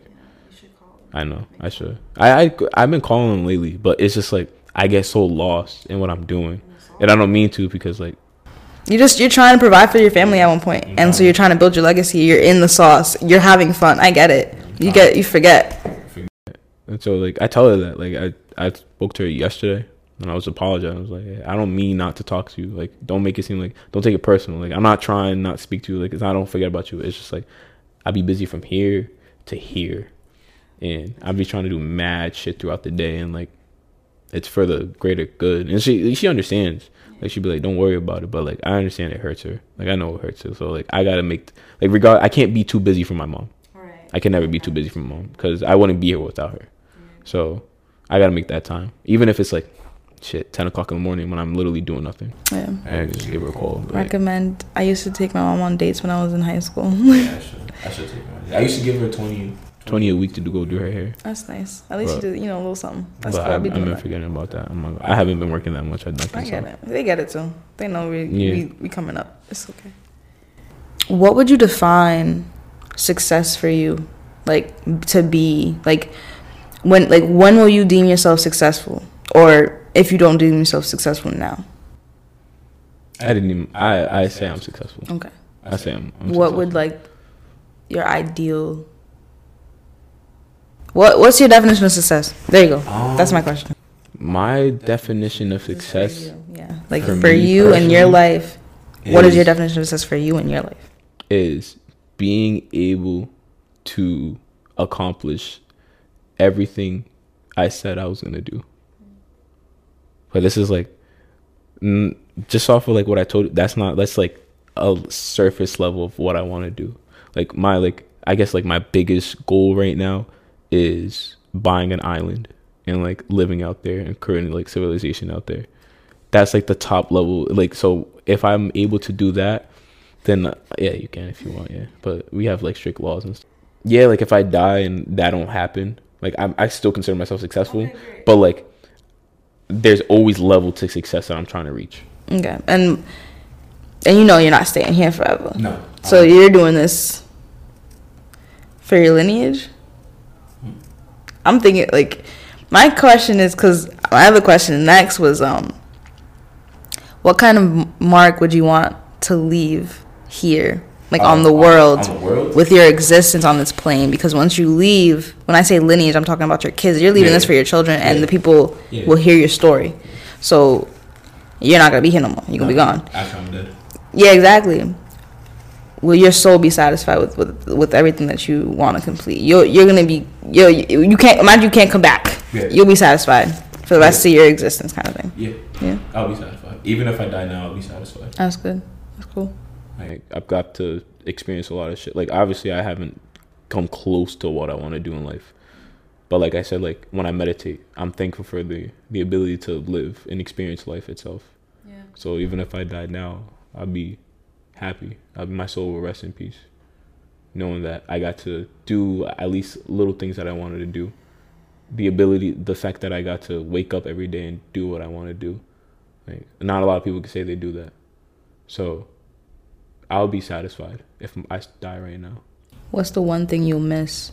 I know I should. I, I I've been calling them lately, but it's just like I get so lost in what I'm doing, and I don't mean to because like You just you're trying to provide for your family at one point, and so you're trying to build your legacy. You're in the sauce. You're having fun. I get it. You get you forget. and so like I tell her that like I I spoke to her yesterday and I was apologizing. I was like hey, I don't mean not to talk to you. Like don't make it seem like don't take it personal. Like I'm not trying not to speak to you. Like it's, I don't forget about you. It's just like I be busy from here to here, and I be trying to do mad shit throughout the day and like it's for the greater good. And she she understands. Like she'd be like, "Don't worry about it," but like I understand it hurts her. Like I know it hurts her. So like I gotta make like regard. I can't be too busy for my mom. I can never be too busy for my mom because I wouldn't be here without her. Mm. So I gotta make that time, even if it's like shit, ten o'clock in the morning when I'm literally doing nothing. Yeah. I just give her a call. Like, Recommend. I used to take my mom on dates when I was in high school. Yeah, I should. I should take her. I used to give her 20. Twenty a week to do, go do her hair. That's nice. At least But- you did, you know, a little something. That's but cool. I'll I've, I've doing been that. forgetting about that. I'm not, I haven't been working that much. I nothing. I so. get it. They get it too. They know we Yeah. we, we coming up. It's okay. What would you define success for you? Like to be like when like when will you deem yourself successful? Or if you don't deem yourself successful now? I didn't even. I I say I'm successful. Okay. I say I'm. I'm what would like your ideal what what's your definition of success? There you go. That's my Um, question. my definition of success Yeah. Like For for, you and your personally, life. What is your definition of success for you and your life? is being able to accomplish everything I said I was gonna do. But this is like, just off of like what I told you. That's not. That's like a surface level of what I want to do. Like my like, I guess like my biggest goal right now is buying an island and like living out there and creating like civilization out there. That's like the top level. Like so, if I'm able to do that, then uh, yeah, you can if you want. Yeah, but we have like strict laws and stuff. Yeah, like if I die and that don't happen, like I'm, I still consider myself successful. but like, there's always level to success that I'm trying to reach. Okay. And and you know you're not staying here forever. No. So you're doing this for your lineage? I'm thinking like my question is cuz my other question next was um what kind of mark would you want to leave here like on uh, the world On the world. with your existence on this plane because once you leave when i say lineage i'm talking about your kids you're leaving Yeah. this for your children and Yeah. the people Yeah. will hear your story so you're not gonna be here no more you're gonna be gone After I'm dead. yeah exactly will your soul be satisfied with with, with everything that you want to complete you're, you're gonna be you you can't imagine you can't come back Yeah. you'll be satisfied for the rest of your existence kind of thing Yeah. yeah I'll be satisfied. Even if I die now, I'll be satisfied. that's good that's cool Like I've got to experience a lot of shit. Like obviously I haven't come close to what I want to do in life. But like I said, like when I meditate, I'm thankful for the the ability to live and experience life itself. yeah So even if I died now, I'd be happy. I'd, my soul will rest in peace, knowing that I got to do at least little things that I wanted to do. The ability, the fact that I got to wake up every day and do what I want to do. Like not a lot of people can say they do that. So I'll be satisfied if I die right now. What's the one thing you'll miss?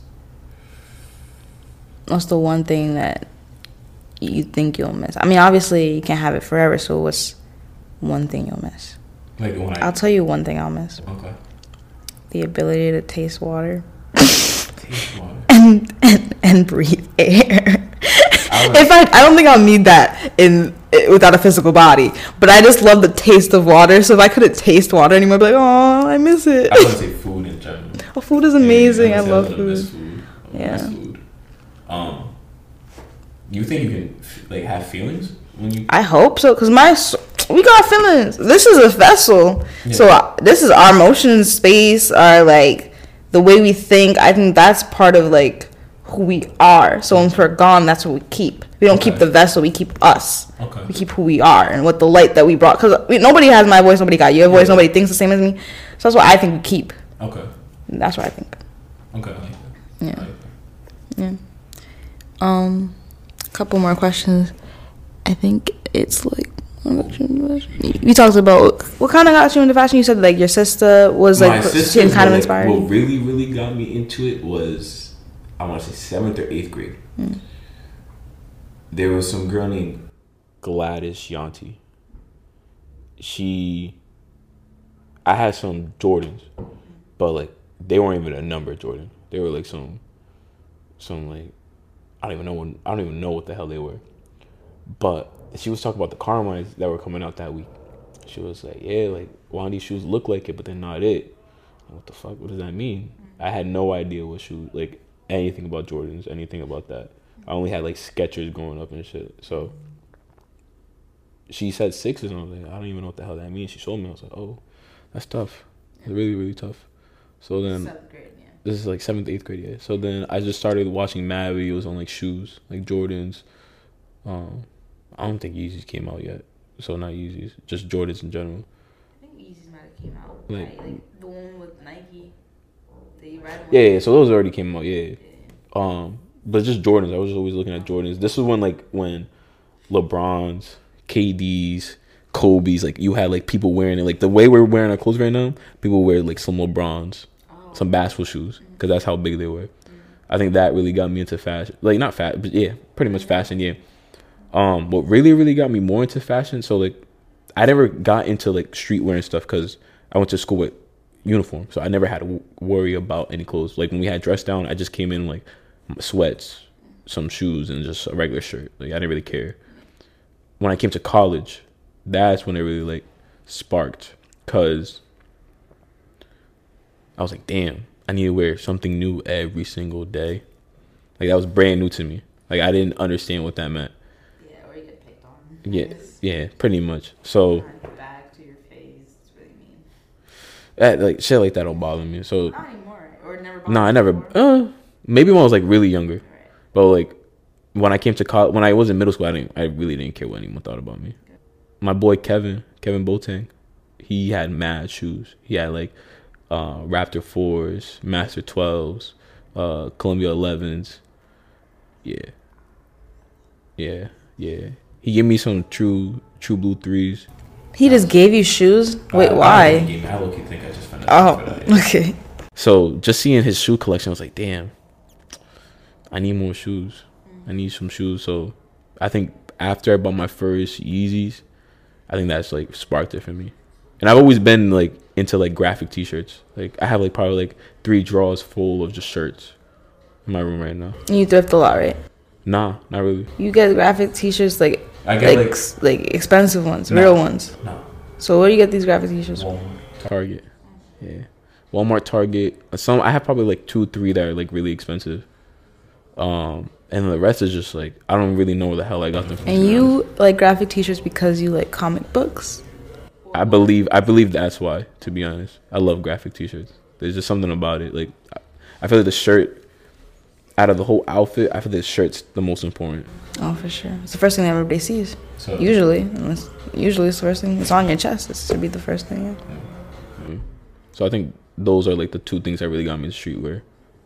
What's the one thing that you think you'll miss? I mean, obviously you can't have it forever. So what's one thing you'll miss? Like when I. I'll tell you one thing I'll miss: okay. the ability to taste water Taste water. and and, and breathe air. I In fact, I don't think I'll need that in without a physical body. But I just love the taste of water. So if I couldn't taste water anymore, I'd be like, oh, I miss it. I would say food in general. Oh, food is amazing. Yeah, I say love food. food. I Yeah. food. Um, you think you can like have feelings when you? I hope so, cause my we got feelings. This is a vessel, so uh, this is our motion space, our like the way we think. I think that's part of like who we are. So once we're gone, that's what we keep. We don't keep the vessel. We keep us. Okay. We keep who we are and what the light that we brought. Cause nobody has my voice. Nobody got your voice. Yeah. Nobody thinks the same as me. So that's what I think we keep. Okay. That's what I think. Okay. I like. Yeah. Like that. Um, a couple more questions. I think it's like you talked about what kind of got you into fashion. You said like your sister was like My she sisters kind of were, like, inspired. What really, really got me into it was I want to say seventh or eighth grade. Mm. There was some girl named Gladys Yanti. She, I had some Jordans, but like they weren't even a number Jordan. They were like some, some like, I don't even know what I don't even know what the hell they were. But she was talking about the Carmines that were coming out that week. She was like, yeah, like why do these shoes look like it, but they're not it. What the fuck? What does that mean? I had no idea what shoe, like anything about Jordans, anything about that. I only had like Skechers growing up and shit. So she said sixes, and I was like, I don't even know what the hell that means. She showed me. I was like, oh, that's tough. It's really, really tough. So then this is like seventh, eighth grade, yeah. So then I just started watching mad videos on like shoes, like Jordans. Um, I don't think Yeezys came out yet. So not Yeezys, just Jordans in general. I think Yeezys might have came out. Like- Like, like the one with Nike. The red one. Yeah, yeah, so those already came out. Yeah. Um, but just Jordans. I was always looking at Jordans. This was when like when LeBrons, KD's, Kobe's, like you had like people wearing it. Like the way we're wearing our clothes right now, people wear like some LeBrons, Oh. some basketball shoes, because that's how big they were. I think that really got me into fashion. Like not fat, but yeah, pretty much fashion. Yeah. Um, what really really got me more into fashion. So like, I never got into like streetwear and stuff because I went to school with uniform, so I never had to w- worry about any clothes. Like when we had dress down, I just came in like sweats, some shoes, and just a regular shirt. Like I didn't really care. When I came to college, that's when it really like sparked, cause I was like, damn, I need to wear something new every single day. Like that was brand new to me. Like I didn't understand what that meant. Yeah, or you get picked on. Yeah, yeah, pretty much. So back to your face. It's really mean. that, like shit like that don't bother me. So Not anymore. Or never. no, I never. Uh, maybe when I was like really younger. Right. But like when I came to college, when I was in middle school, I didn't. I really didn't care what anyone thought about me. My boy Kevin, Kevin Boateng, he had mad shoes. He had like uh, Raptor fours, Master twelves, uh, Columbia elevens. Yeah, yeah, yeah. He gave me some true True Blue threes. He just gave you shoes. Wait, I- I why? don't think he gave me- I low-key think I just found Oh, out for that. okay. So just seeing his shoe collection, I was like, damn, I need more shoes. I need some shoes. So I think after I bought my first Yeezys, I think that's like sparked it for me. And I've always been like into like graphic T-shirts. Like I have like probably like three drawers full of just shirts in my room right now. You thrift a lot, right? Nah, not really. You get graphic T-shirts like I like get like, s- like expensive ones, No. real ones. no. So where do you get these graphic T-shirts? from? Walmart. Target, yeah, Walmart, Target. Some I have probably like two, three that are like really expensive. Um, and the rest is just like I don't really know where the hell I got them from. And be honest. you like graphic T-shirts because you like comic books. I believe I believe that's why. To be honest, I love graphic T-shirts. There's just something about it. Like I- I feel like the shirt, out of the whole outfit, I feel like the shirt's the most important. Oh, for sure. It's the first thing that everybody sees. So Usually, unless, usually it's the first thing. It's on your chest. It's to be the first thing. Yeah. So I think those are like the two things that really got me into streetwear.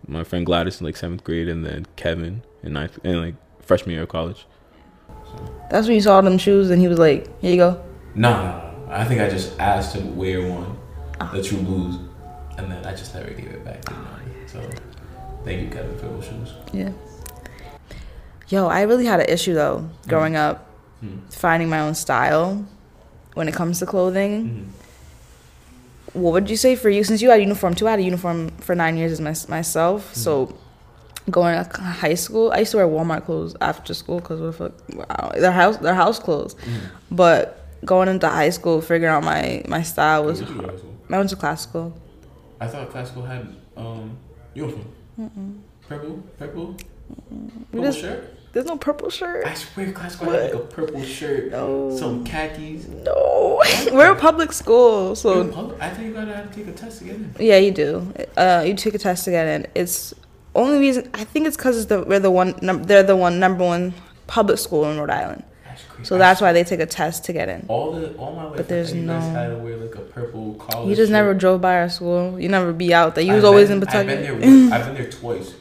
My friend Gladys in like seventh grade, and then Kevin in ninth, and like freshman year of college. That's when you saw them shoes, and he was like, "Here you go." No. I think I just asked him to wear one, Ah. the True Blues, and then I just never gave it back to him. So thank you, Kevin, for those shoes. Yeah. Yo, I really had an issue though growing up, Hmm. finding my own style when it comes to clothing. Mhm. What would you say for you? Since you had a uniform too, I had a uniform for nine years as my, myself. So going to high school, I used to wear Walmart clothes after school because what the fuck, wow, they're house they're house clothes. Mhm. But going into high school, figuring out my my style was. Where'd you go to school? I went to classical. I thought classical had um uniform. Purple, purple, purple just- shirt. There's no purple shirt. I swear classical had like a purple shirt, No. some khakis. No, we're a public school, so public- I think you gotta have to take a test to get in. Yeah, you do. Uh, you take a test to get in. It's only reason I think it's because the, we're the one. Num- they're the one number one public school in Rhode Island, That's so that's why they take a test to get in. all the all my life. But there's no- had to wear like a purple collar. You just never drove by our school. You never be out there. You was I've always been- in I've been there. Once- I've been there twice,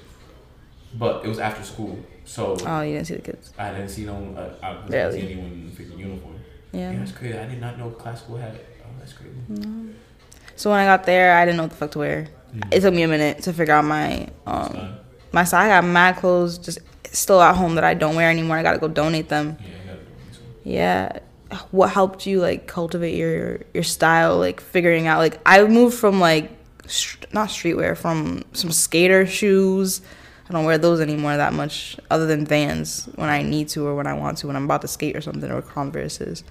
but it was after school, so Oh, you didn't see the kids. I didn't see no. Uh, I didn't see anyone in freaking uniform. Yeah. Yeah, that's crazy. I did not know classical had. it. Oh, that's crazy. So when I got there, I didn't know what the fuck to wear. Mhm. It took me a minute to figure out my um my style. I got mad clothes just still at home that I don't wear anymore. I gotta go donate them. Yeah, I gotta do this. Yeah. What helped you like cultivate your your style? Like figuring out like I moved from like str- not streetwear from some skater shoes. I don't wear those anymore that much, other than Vans when I need to or when I want to when I'm about to skate or something or Converse's.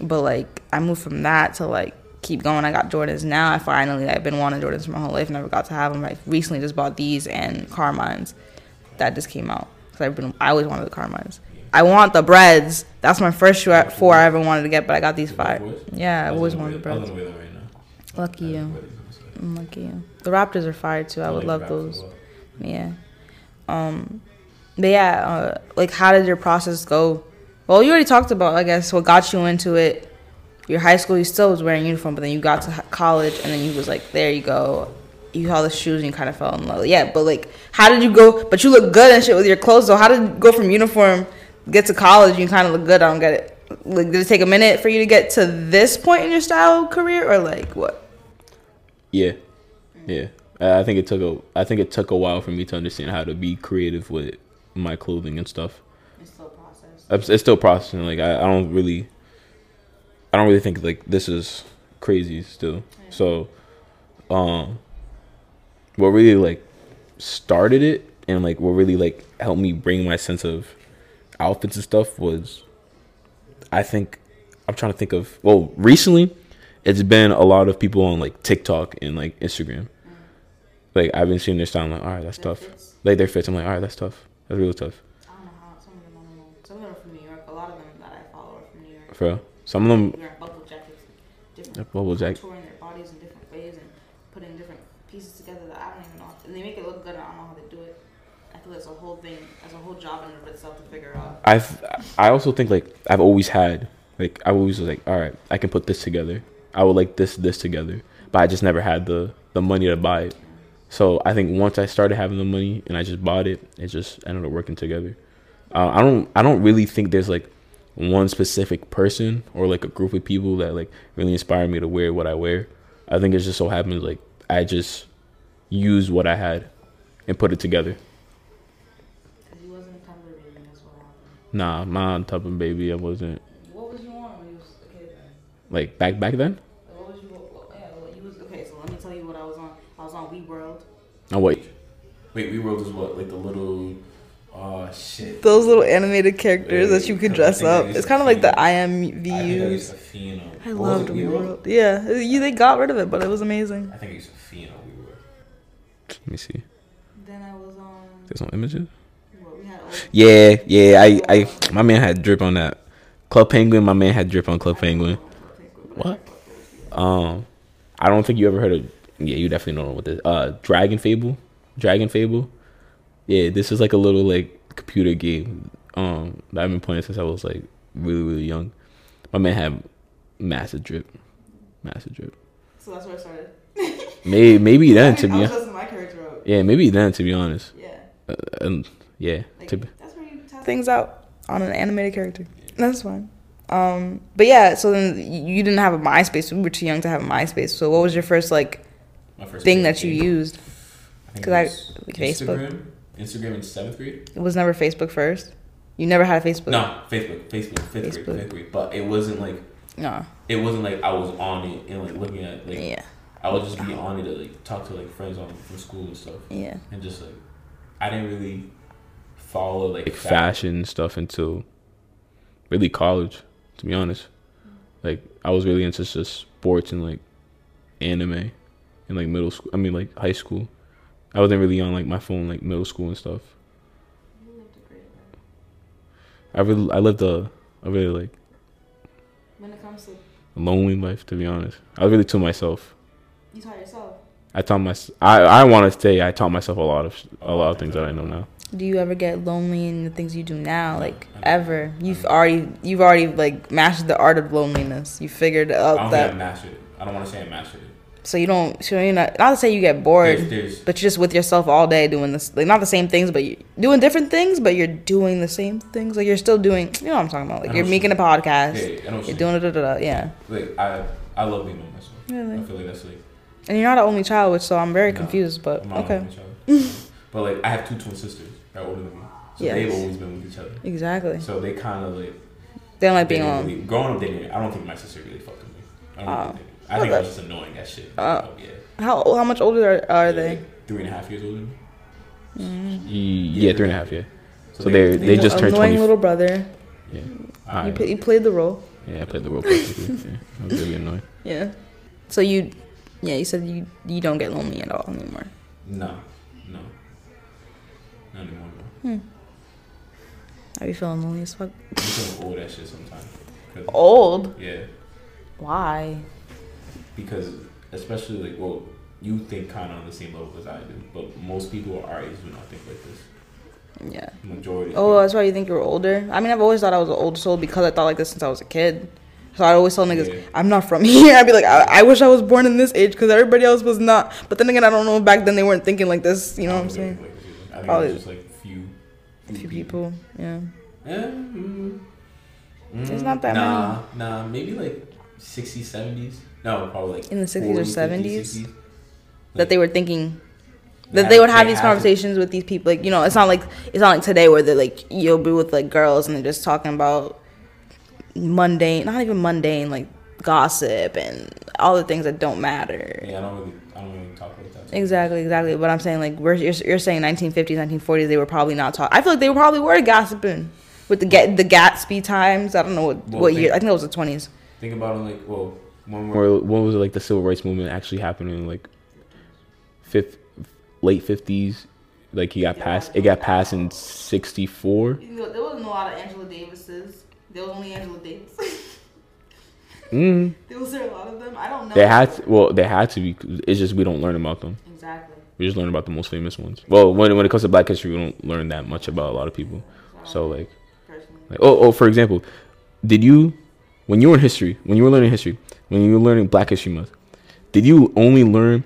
But like I moved from that to like keep going. I got Jordans now. I finally I've been wanting Jordans for my whole life. Never got to have them. I recently just bought these and Carmines that just came out. Cause I've been I always wanted the Carmines. I want the breads. That's my first shoe at four I ever wanted to get, but I got these five. Yeah, I always wanted the breads. was gonna wear them right now. Lucky you. didn't wear them, so- Mm, Lucky you. The Raptors are fire too. I would love those. Yeah. Um, but yeah, uh, like how did your process go Well, you already talked about, I guess, what got you into it. Your high school, you still was wearing uniform, but then you got to college, and then you was like, there you go. You saw the shoes, and you kind of fell in love. Yeah, but like, how did you go? But you look good and shit with your clothes. So how did you go from uniform get to college? You kind of look good. I don't get it. Like, did it take a minute for you to get to this point in your style career, or like what? Yeah, yeah. I I think it took a. I think it took a while for me to understand how to be creative with my clothing and stuff. It's still a process. It's still processing. Like I, I don't really, I don't really think like this is crazy still. So, um, what really like started it and like what really like helped me bring my sense of outfits and stuff was, I think, I'm trying to think of. Well, recently, it's been a lot of people on like TikTok and like Instagram. Like I've been seeing their style. I'm like, all right, that's tough. Like their fits. I'm like, all right, that's tough. That's really tough. I don't know how some of them. I don't know. Some of them are from New York. A lot of them that I follow are from New York. For real. some of them Wearing bubble jackets, different bubble jacket. contouring their bodies in different ways and putting different pieces together that I don't even know. And they make it look good. I don't know how they do it. I feel it's a whole thing, as a whole job in and of itself to figure out. I've I also think like I've always had like I always was like all right I can put this together I would like this this together but I just never had the the money to buy it so I think once I started having the money and I just bought it it just ended up working together. Uh, I don't I don't really think there's like one specific person or like a group of people that like really inspired me to wear what I wear. I think it just so happens like I just used what I had and put it together. Because he wasn't a Tumblr baby, that's what happened. nah my type of baby I wasn't. What was you on when you was a kid? like back back then Like, what was you? What, yeah, what you was okay. So let me tell you what I was on. I was on WeeWorld. Oh wait Wait, WeeWorld is what? Like the little. Oh shit. Those little animated characters that you could dress up. It's kind of like the feel- I I used to fiend. I loved it, WeeWorld? World. Yeah, you they got rid of it, but it was amazing. I think I used to fiend on WeeWorld. Let me see. Then I was on. There's no images. What we Yeah, yeah. I, I, my man had drip on that. Club Penguin. My man had drip on Club Penguin. What? Um, I don't think you ever heard of. Yeah, you definitely don't know what this. Uh, DragonFable. Dragon Fable. Yeah, this is like a little like computer game. Um, that I've been playing since I was like really really young. My man had massive drip, massive drip. So that's where I started. Maybe maybe then to I be was hon- just my character out. yeah maybe then to be honest. Yeah. Uh, and yeah, Like, to be, that's where you test things out on an animated character. That's fine. Um, but yeah, so then you didn't have a MySpace. We were too young to have a MySpace. So what was your first like My first thing that you game. used? I think 'Cause it I- was like Facebook. Instagram. Instagram in seventh grade. It was never Facebook first. You never had a Facebook. No, Facebook, Facebook, fifth Facebook. grade, fifth grade. But it wasn't like No. it wasn't like I was on it and like looking at like Yeah. I would just be on it to like talk to like friends on from school and stuff Yeah. and just like I didn't really follow like, like fa- fashion stuff until really college. To be honest, like I was really into just sports and like anime in like middle school. I mean like high school. I wasn't really on like my phone like middle school and stuff. I really I lived a a really like When it comes to lonely life. To be honest, I was really to myself. you taught yourself. I taught myself. I I want to say I taught myself a lot of a lot of things that I know now. Do you ever get lonely in the things you do now? Like ever? You've already you've already like mastered the art of loneliness. You figured I out don't think I that mastered it. I don't want to say I mastered it. So you don't so you're not not to say you get bored, There's, there's but you're just with yourself all day doing this like not the same things, but you're doing different things, but you're doing the same things. Like you're still doing you know what I'm talking about. Like you're making a podcast. yeah, what You're doing it, da, da, da, yeah. like I I love being on myself. Really? I feel like that's like And you're not an only child, which so I'm very No, confused, but I'm not okay. only child. but like I have two twin sisters that are older than me, so Yes. they've always been with each other. Exactly. So they kind of like They don't like they being alone. really- growing up, they didn't. I don't think my sister really fucked with me. I don't Oh. think they did. I think I was just annoying that shit. Oh. Oh, yeah. How how much older are, are They're, they? like, three and a half years older. than me. Mm. mm. Yeah, three and a half. Yeah. So they're- they just turned annoying 20 little brother. Yeah. You, Alright. pla- you played the role. Yeah, I played the role perfectly. yeah. I was really annoying. Yeah. So you, yeah, you said you you don't get lonely at all anymore. No, no, not anymore. Bro. Are you feeling lonely as fuck? I'm feeling old as shit sometimes. 'Cause- Old? Yeah, Why? Because especially like well, you think kind of on the same level as I do, but most people our age do not think like this. Yeah. Majority. Oh, that's why you think you're older. I mean, I've always thought I was an old soul because I thought like this since I was a kid. So I always tell niggas, Yeah. I'm not from here. I'd be like, I, I wish I was born in this age because everybody else was not. But then again, I don't know. Back then, they weren't thinking like this. You know what I'm saying? I think Probably- just like a few. Few people. Yeah. Yeah. Mm, There's not that nah, Nah, maybe like 60s, 70s. No, probably like In the 60s or 70s 50s, 60s. That they were thinking. That they would have these conversations with these people, like you know, it's not like it's not like today where they're like you'll be with like girls and they're just talking about mundane, not even mundane, like gossip and all the things that don't matter. Yeah, I don't really, I don't really talk like that. Exactly, exactly. But I'm saying like we're, you're, you're saying 1950s, 1940s, they were probably not talking. I feel like they probably were gossiping with the get the Gatsby times. I don't know what, Well, what year. I think it was the 20s. Think about it like, well, when we're Or when was it like the civil rights movement actually happening? Like fifth, late fifties. Like he got passed. It got passed in sixty four. There wasn't a lot of Angela Davises. There was only Angela Davis. Mm. there was there a lot of them. I don't know. They had to, well, they had to be. It's just we don't learn about them. exactly. We just learn about the most famous ones. Well, when when it comes to Black history, we don't learn that much about a lot of people. So like, like oh oh, for example, did you when you were in history, when you were learning history, when you were learning Black History Month, did you only learn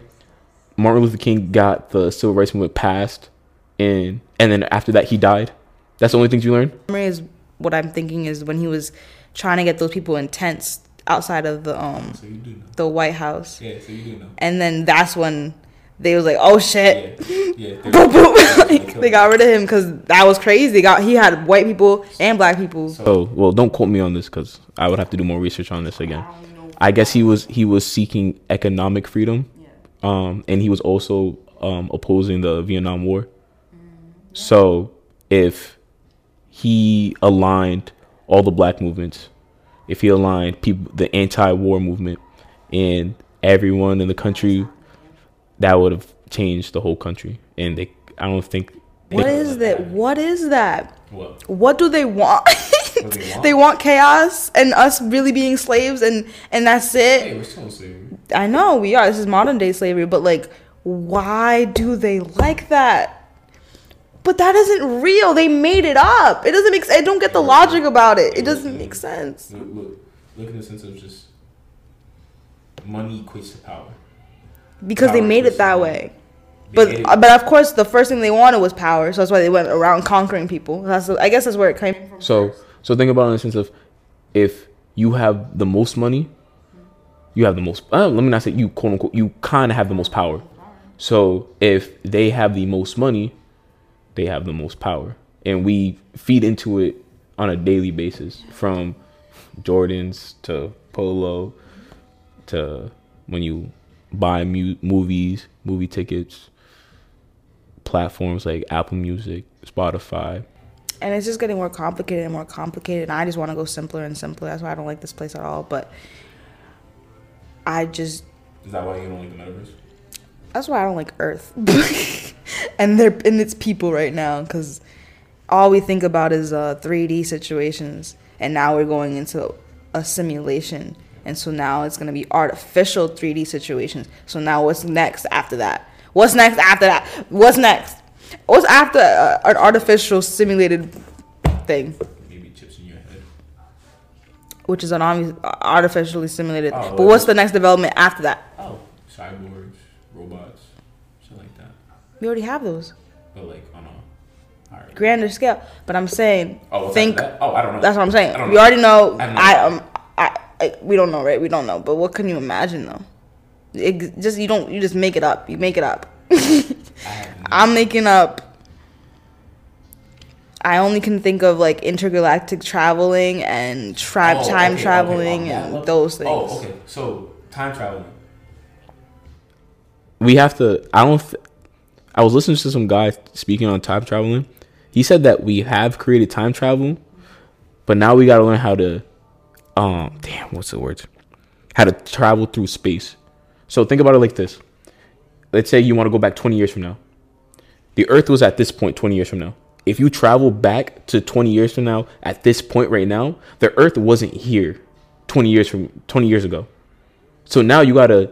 Martin Luther King got the civil rights movement passed, and and then after that he died? That's the only things you learned. Memory is what I'm thinking is when he was trying to get those people in tents outside of the um so you do know. the White House, Yeah, so you do know. and then that's when they was like, oh shit. Yeah, yeah. they're- Boop, boop. Like, they got rid of him because that was crazy. They got he had white people and black people. So, Oh well, don't quote me on this because I would have to do more research on this again. I guess he was he was seeking economic freedom, um, and he was also um, opposing the Vietnam War. So if he aligned all the black movements, if he aligned people the anti-war movement, and everyone in the country, that would have changed the whole country. And they, I don't think. What they- is that? What is that? what? What do they want? What do they want? they want chaos and us really being slaves and and that's it. Hey, we're still in slavery. I know we are. This is modern day slavery, but like, why do they like that? But that isn't real. They made it up. It doesn't make. I don't get the logic about it. It doesn't make sense. Look, look, look in the sense of just money equates to power. Because they made it that to way. But it- but of course, the first thing they wanted was power. So that's why they went around conquering people. That's I guess that's where it came from. So so think about it in the sense of if you have the most money, you have the most. Uh, let me not say you quote unquote. You kind of have the most power. So if they have the most money, they have the most power, and we feed into it on a daily basis from Jordans to polo to when you buy mu- movies, movie tickets, platforms like Apple Music, Spotify. and it's just getting more complicated and more complicated and i just want to go simpler and simpler that's why i don't like this place at all but i just Is that why you don't like the metaverse? that's why i don't like earth and they're and it's people right now because all we think about is uh 3d situations and now we're going into a simulation and so now it's going to be artificial 3d situations so now what's next after that what's next after that what's next what's after uh, an artificial simulated thing Maybe chips in your head. which is an artificially simulated. Oh, but well, what's the next development after that? Oh, cyborgs, robots, shit like that. We already have those But like on a higher. grander scale. But I'm saying, Oh, think. Oh, I don't know. That's what I'm saying. We already know. I no I um I, I we don't know, right? We don't know. But what can you imagine though? It just you don't you just make it up. You make it up. I have no- I'm making up. I only can think of like intergalactic traveling and tribe Oh, time okay, okay, traveling oh, and what- those oh, things. Oh, okay. So time traveling. we have to i don't th- i was listening to some guy speaking on time traveling he said that we have created time travel but now we got to learn how to um damn what's the word how to travel through space so think about it like this let's say you want to go back 20 years from now the earth was at this point 20 years from now if you travel back to 20 years from now at this point right now the earth wasn't here 20 years from 20 years ago so now you gotta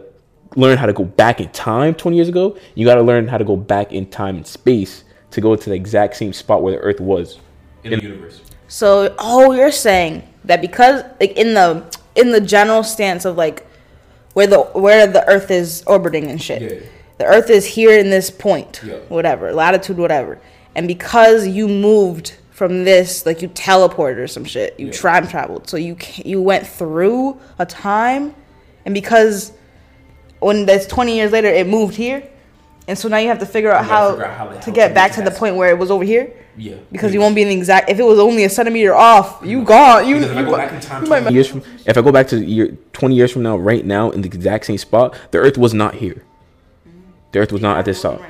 learn how to go back in time 20 years ago. You gotta learn how to go back in time and space to go to the exact same spot where the Earth was. in the universe. So, oh, you're saying that because like in the in the general stance of like where the where the Earth is orbiting and shit, Yeah. the Earth is here in this point, Yeah. whatever latitude, whatever, and because you moved from this, like you teleported or some shit, you Yeah. time traveled, so you you went through a time, and because when that's 20 years later, it moved here, and so now you have to figure out You how, figure out how to get back to to the point where it was over here. Yeah. Because you won't be in the exact. If it was only a centimeter off, you gone. You, Because if I go back in time you might- to- Years from, if I go back to year 20 years from now, right now, in the exact same spot, the Earth was not here. The Earth was not at this spot.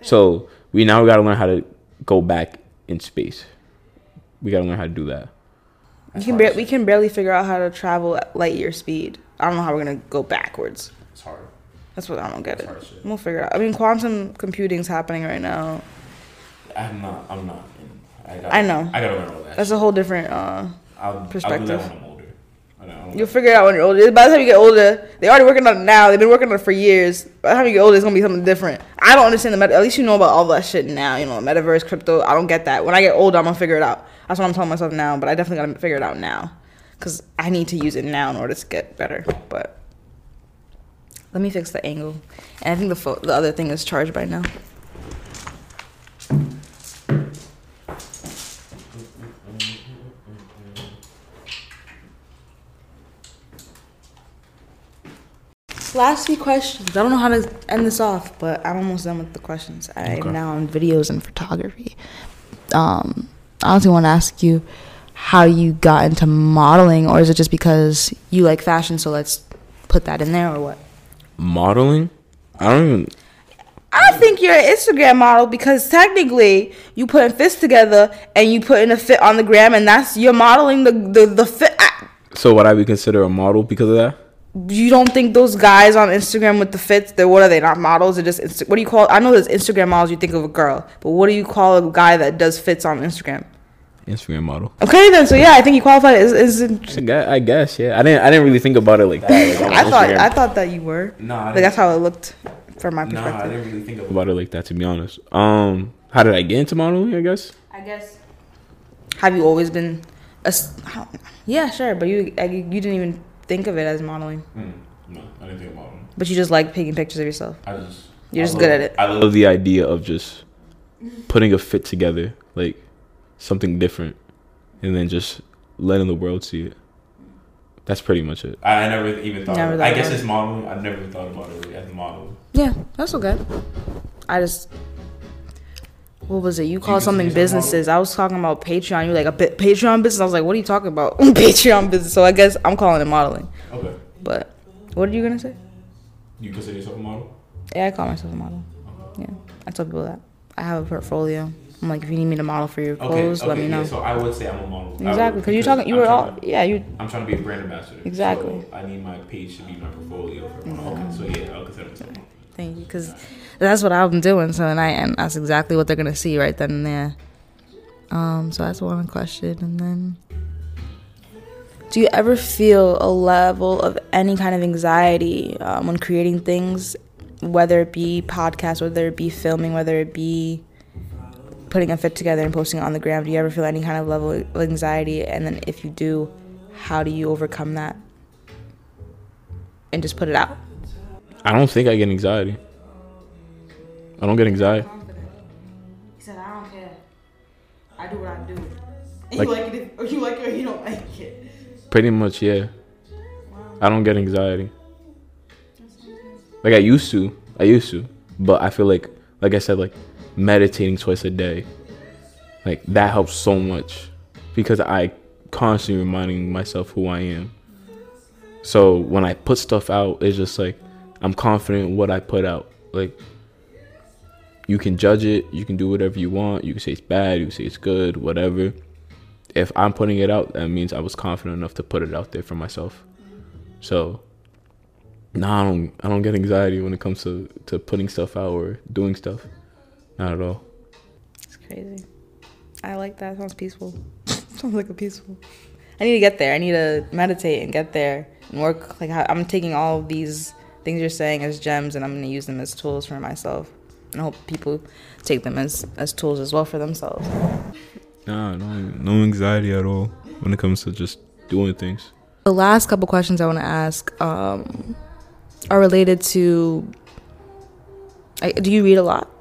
So we now we got to learn how to go back in space. We got to learn how to do that. We can bar- we can barely figure out how to travel at light year speed. I don't know how we're gonna go backwards. It's hard. That's what I don't get it. That's shit. We'll figure it out. I mean, quantum computing's happening right now. I'm not. I'm not. I, gotta, I know. I gotta learn all that. That's a whole different. uh I'll, I'll perspective. do that when I'm older. I I You'll figure it out when you're older. By the time you get older, they're already working on it now. They've been working on it for years. By the time you get older, it's gonna be something different. I don't understand the meta. At least you know about all that shit now. You know, metaverse, crypto. I don't get that. When I get older, I'm gonna figure it out. That's what I'm telling myself now. But I definitely gotta figure it out now, because I need to use it now in order to get better. But let me fix the angle. And I think the fo- the other thing is charged by now. Last few questions. I don't know how to end this off, but I'm almost done with the questions. I Okay. am now on videos and photography. Um, I also want to ask you how you got into modeling, or is it just because you like fashion? So let's put that in there, or what? Modeling? I don't even. I think you're an Instagram model because technically you putting fits together and you putting a fit on the gram, and that's you're modeling the the, the fit. I- So would I be considered a model because of that? You don't think those guys on Instagram with the fits? They're what are they not models? They're just Insta- what do you call? I know there's Instagram models. You think of a girl, but what do you call a guy that does fits on Instagram? Instagram model. Okay, then. So yeah, I think you qualify as. as I guess, I guess, yeah. I didn't. I didn't really think about it like that. Like, on I thought Instagram. I thought that you were. Nah, I Like that's how it looked from my perspective. Nah, I didn't really think about about it like that to be honest. Um, how did I get into modeling? I guess. I guess. Have you always been? A, s- I don't- yeah, sure, but you I, you didn't even think of it as modeling, Mm, no, I didn't think about them. but you just like taking pictures of yourself. I just. You're I just love- good at it. I I love. love the idea of just putting a fit together, like something different, and then just letting the world see it. That's pretty much it. I, I never even thought. Never of it. I guess about it's modeling. I never thought about it really as modeling. Yeah, that's okay. I just. What was it? You called consider something yourself a model? businesses. I was talking about Patreon. You like a bit Patreon business. I was like, what are you talking about? Patreon business. So I guess I'm calling it modeling. Okay. But what are you gonna say? You consider yourself a model? Yeah, I call myself a model. Yeah, I tell people that. I have a portfolio. I'm like, if you need me to model for your clothes, okay. let me know. Yeah, so I would say I'm a model. Exactly, because you're talking. You I'm were all. to- Yeah, you. I'm trying to be a brand ambassador. Exactly. So I need my page to be my portfolio. For Okay, so yeah, I'll consider myself. Thank you, because that's what I'm doing. So and I and that's exactly what they're gonna see right then and there. Um, so that's one question, and then, do you ever feel a level of any kind of anxiety um, when creating things, whether it be podcasts, whether it be filming, whether it be putting a fit together and posting it on the gram? Do you ever feel any kind of level of anxiety? And then, if you do, how do you overcome that and just put it out? I don't think I get anxiety. I don't get anxiety. He said, I don't care. I do what I do. Like- you like it if, or you like it or you don't like it. Pretty much, yeah. I don't get anxiety. Like I used to. I used to. But I feel like like I said, like meditating twice a day. Like that helps so much. Because I constantly reminding myself who I am. So when I put stuff out, it's just like I'm confident in what I put out. Like you can judge it, you can do whatever you want, you can say it's bad, you can say it's good, whatever if I'm putting it out, that means I was confident enough to put it out there for myself. So, no, I don't. I don't get anxiety when it comes to to putting stuff out or doing stuff. Not at all. It's crazy. I like that. Sounds peaceful. Sounds like a peaceful. I need to get there. I need to meditate and get there and work. Like I'm taking all of these things you're saying as gems, and I'm gonna use them as tools for myself. and I hope people take them as as tools as well for themselves. Nah, no, no anxiety at all when it comes to just doing things. The last couple questions I want to ask um, are related to. I, do you read a lot?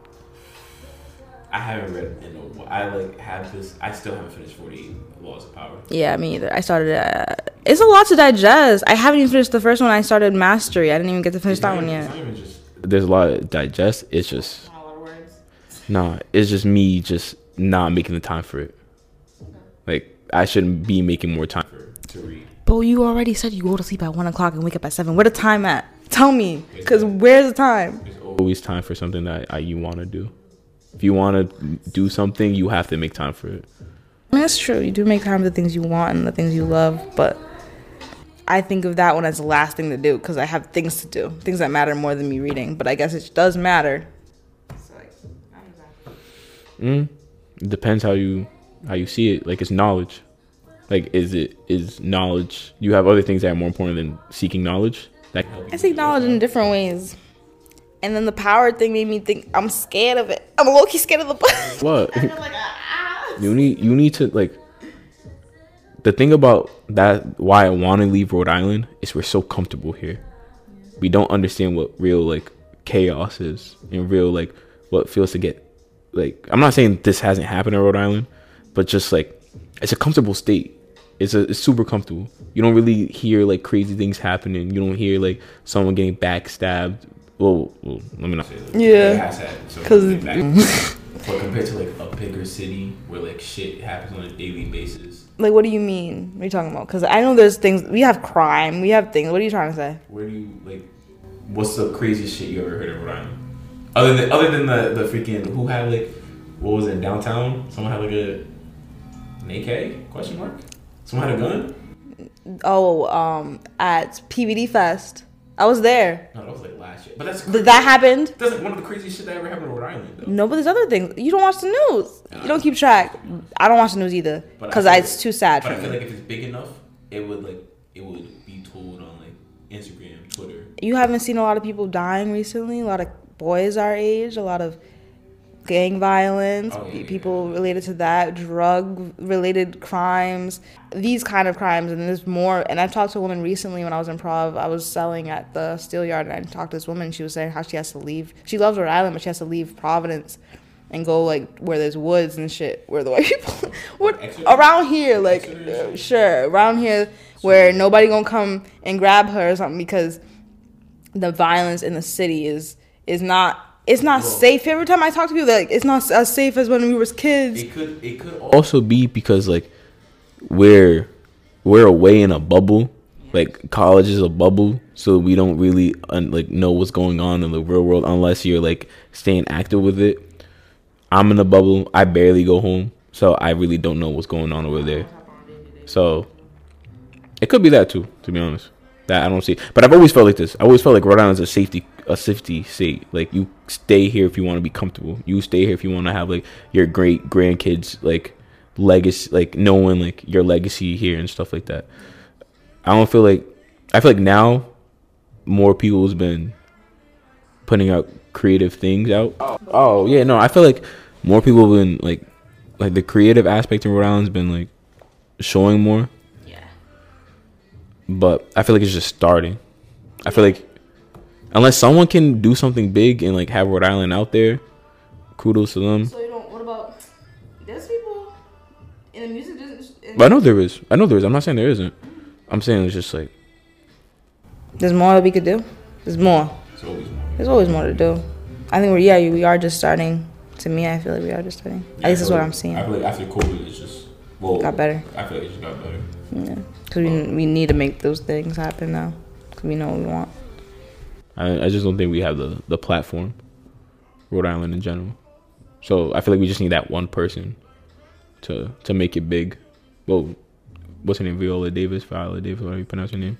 I haven't read in a while. I like have this. I still haven't finished Forty Eight Laws of Power. Yeah, me either. I started. Uh, it's a lot to digest. I haven't even finished the first one. I started Mastery. I didn't even get to finish It's that not one yet. It's not even just There's a lot to digest. It's just nah. It's just me just not making the time for it. Like I shouldn't be making more time. for to read. But you already said you go to sleep at one o'clock and wake up at seven. Where the time at? Tell me, cause where's the time? There's always Always time for something that I, you want to do. If you want to do something, you have to make time for it. I mean, that's true. You do make time for the things you want and the things you love, but I think of that one as the last thing to do because I have things to do, things that matter more than me reading. But I guess it does matter. Mm. It depends how you how you see it. Like it's knowledge. Like is it is knowledge? You have other things that are more important than seeking knowledge. That I seek knowledge in different ways. And then the power thing made me think I'm scared of it. I'm low key scared of the bus. what like, ah. you need you need to like. The thing about that why I want to leave Rhode Island is we're so comfortable here. We don't understand what real like chaos is and real like what feels to get like I'm not saying this hasn't happened in Rhode Island, but just like it's a comfortable state. It's a it's super comfortable. You don't really hear like crazy things happening. You don't hear like someone getting backstabbed. Well, well let me not say that. Yeah. Because. has had, so 'Cause- it's back. but compared to like a bigger city where like shit happens on a daily basis, Like, what do you mean? What are you talking about? Because I know there's things, we have crime, we have things. What are you trying to say? where do you like? What's the craziest shit you ever heard of Rhode Island? Other than other than the the freaking who had like what was it downtown? Someone had like a an AK question mark. Someone had a gun. Oh, um, at PVD Fest. I was there. No, that was like last year. But that's Th- that happened. That's like one of the craziest shit that ever happened in Rhode Island. Though. No, but there's other things. You don't watch the news. You don't keep track. I don't watch the news either But because it's like- too sad But I feel me. like if it's big enough, it would like it would be told on like Instagram, Twitter. You haven't seen a lot of people dying recently. A lot of boys our age. A lot of gang violence. Oh, yeah, pe- yeah, people related to that. Drug related crimes. These kind of crimes, and there's more. And I talked to a woman recently when I was in Prov. I was selling at the steel yard, and I talked to this woman. She was saying how she has to leave. She loves Rhode Island, but she has to leave Providence. And go like where there's woods and shit, where the white people, what around here, like uh, sure, around here where nobody gonna come and grab her or something because the violence in the city is is not it's not Well- safe. Every time I talk to people, they're like it's not as safe as when we were kids. It could it could also be because like we're we're away in a bubble. Like college is a bubble so we don't really un- like know what's going on in the real world unless you're like staying active with it. I'm in a bubble. I barely go home so i really don't know what's going on over there. So it could be that too to be honest. That i don't see. But i've always felt like this. I always felt like rhode island's a safety a safety state like you stay here if you want to be comfortable. You stay here if you want to have like your great grandkids like legacy like knowing like your legacy here and stuff like that. I don't feel like i feel like now more people's been putting out creative things out. Oh yeah no i feel like more people have been like like the creative aspect in rhode island's been like showing more. Yeah. but I feel like it's just starting. I feel like unless someone can do something big and like have Rhode Island out there, kudos to them. So you don't. What about there's people in the music business? But I know there is. I know there is. I'm not saying there isn't. I'm saying it's just like There's more that we could do. There's more. it's always more. There's always more to do. I think we're yeah we are just starting. To me, I feel like we are just starting. At least that's what I'm seeing. I feel like after COVID, it's just well Got better. I feel like it just got better. Yeah. Because we we need to make those things happen now. Because we know what we want. I, I just don't think we have the the platform, Rhode Island in general. So I feel like we just need that one person to to make it big. Well, what's her name? Viola Davis, Viola Davis, whatever you pronounce her name.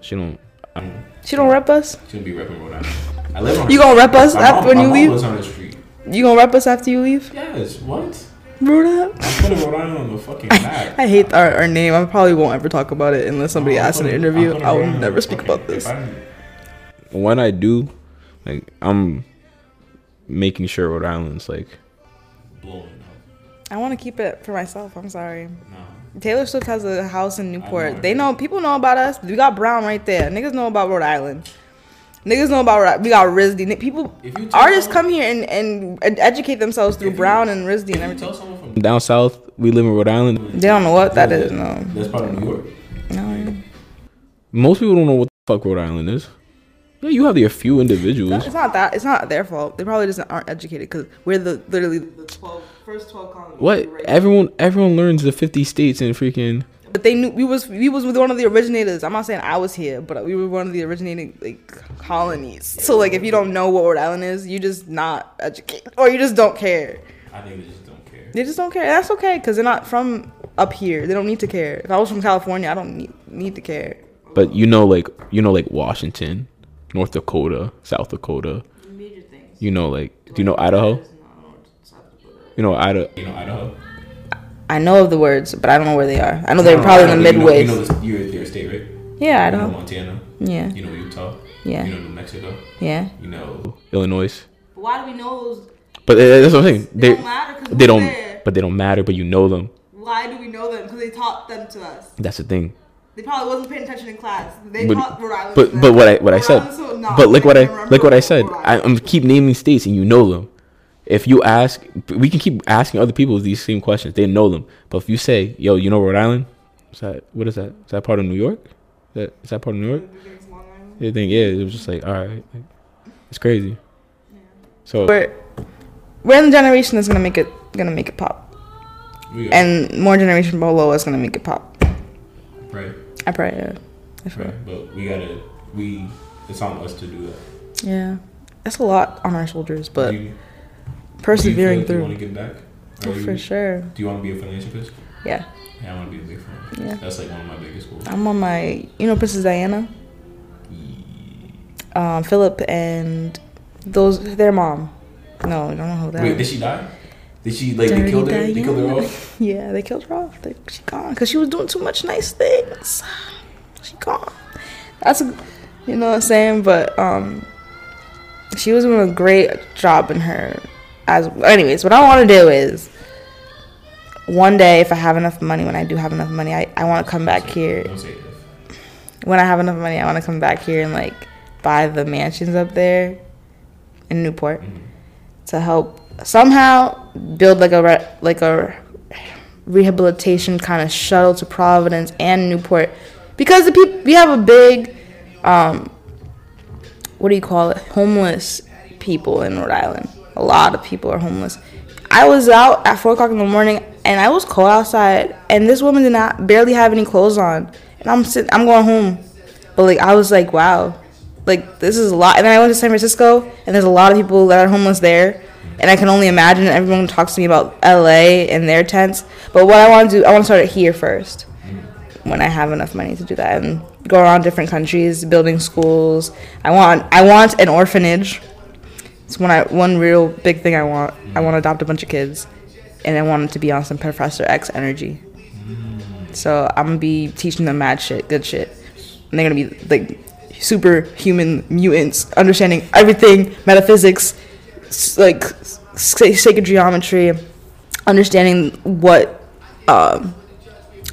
She don't. I don't. She don't rep us. She's gonna be repping Rhode Island. I live on. You gonna rep us My after mom- when my you mom leave? lives on the street. You gonna rep us after you leave? Yes. What? Rhode Island? I'm putting Rhode Island on the fucking map. I hate our, our name. I probably won't ever talk about it unless somebody I'm asks in an interview. I'm I will never speak about this. If I- when I do, like I'm making sure Rhode Island's like Blowing up. I want to keep it for myself. I'm sorry. No. Taylor Swift has a house in Newport. know. They know people know about us. We got Brown right there. Niggas know about Rhode Island. Niggas know about Rhode- we got RISD. People If you tell artists someone- come here and, and educate themselves through you- Brown and RISD and everything. tell someone from down south. We live in Rhode Island. They don't know what that is. No, That's part of New York. no. Most people don't know what the fuck Rhode Island is. Yeah, you have the a few No, individuals. it's not that. It's not their fault. They probably just aren't educated because we're the literally the 12, first twelve colonies. What everyone everyone learns the fifty states and freaking. But they knew we was we was with one of the originators. I'm not saying I was here, but we were one of the originating like colonies. So like if you don't know what Rhode Island is, you just not educated or you just don't care. I think they just don't care. They just don't care. That's okay because they're not from up here. They don't need to care. If I was from California, I don't need need to care. But you know, like you know, like Washington, North Dakota, South Dakota. Major things. You know, like do you know Idaho? You know Idaho. You know Idaho. I know of the words, but I don't know where they are. I know they're No, probably in Idaho, the you know- You know, this, you're their state, right? yeah, I You know don't. Montana. Yeah, You know Utah. Yeah. You know New Mexico. yeah. You know. Illinois. But why do we know those? But uh, that's what I'm saying. They don't matter 'cause they don't. there. But they don't matter. But you know them. Why do we know them? Because they taught them to us. That's the thing. They probably wasn't paying attention in class. They But taught Rhode Island. but, but what I what I said. So not- But like what I remember like what I said. I, Island. I'm keep naming states and you know them. If you ask, we can keep asking other people these same questions. They know them. But if you say, "Yo, you know Rhode Island?" Is that what is that? Is that part of New York? Is that is that part of New York? They think yeah. It was just like all right, like, it's crazy. So we're we're in the generation that's gonna make it gonna make it pop, We and more generation below us gonna make it pop. right. I pray. Yeah. I feel- Right. But we gotta. We. It's on us to do that. yeah. That's a lot on our shoulders, but you, persevering do you, want through. to give back? Oh, Are for sure. Do you want to be a philanthropist? Yeah. Yeah, I want to be a big philanthropist. Yeah. That's like one of my biggest goals. I'm on my, you know, Princess Diana, um, Philip, and those their mom. No, I don't know who that. Wait, did she die? Did she like they Dirty killed her? They killed her off. Yeah, they killed her off. They, she gone because she was doing too much nice things. She gone. That's a, you know what I'm saying. But um, she was doing a great job in her. As anyways, what I want to do is one day if I have enough money, when I do have enough money, I, I want to come back here. Don't say it. When I have enough money, I want to come back here and like buy the mansions up there in Newport Mhm. to help somehow build like a re- like a rehabilitation kind of shuttle to Providence and Newport because the people we have a big um what do you call it homeless people in Rhode Island. A lot of people are homeless. I was out at four o'clock in the morning and I was cold outside and this woman did not barely have any clothes on and I'm sitting I'm going home. But like I was like wow like this is a lot and then I went to San Francisco and there's a lot of people that are homeless there and I can only imagine everyone talks to me about LA and their tents. But what I want to do I want to start it here first when I have enough money to do that and go around different countries building schools. I want I want an orphanage. It's one I one real big thing I want. I want to adopt a bunch of kids, and I want it to be on some Professor X energy. So I'm gonna be teaching them mad shit, good shit, and they're gonna be like superhuman mutants, understanding everything, metaphysics, like sacred geometry, understanding what, um,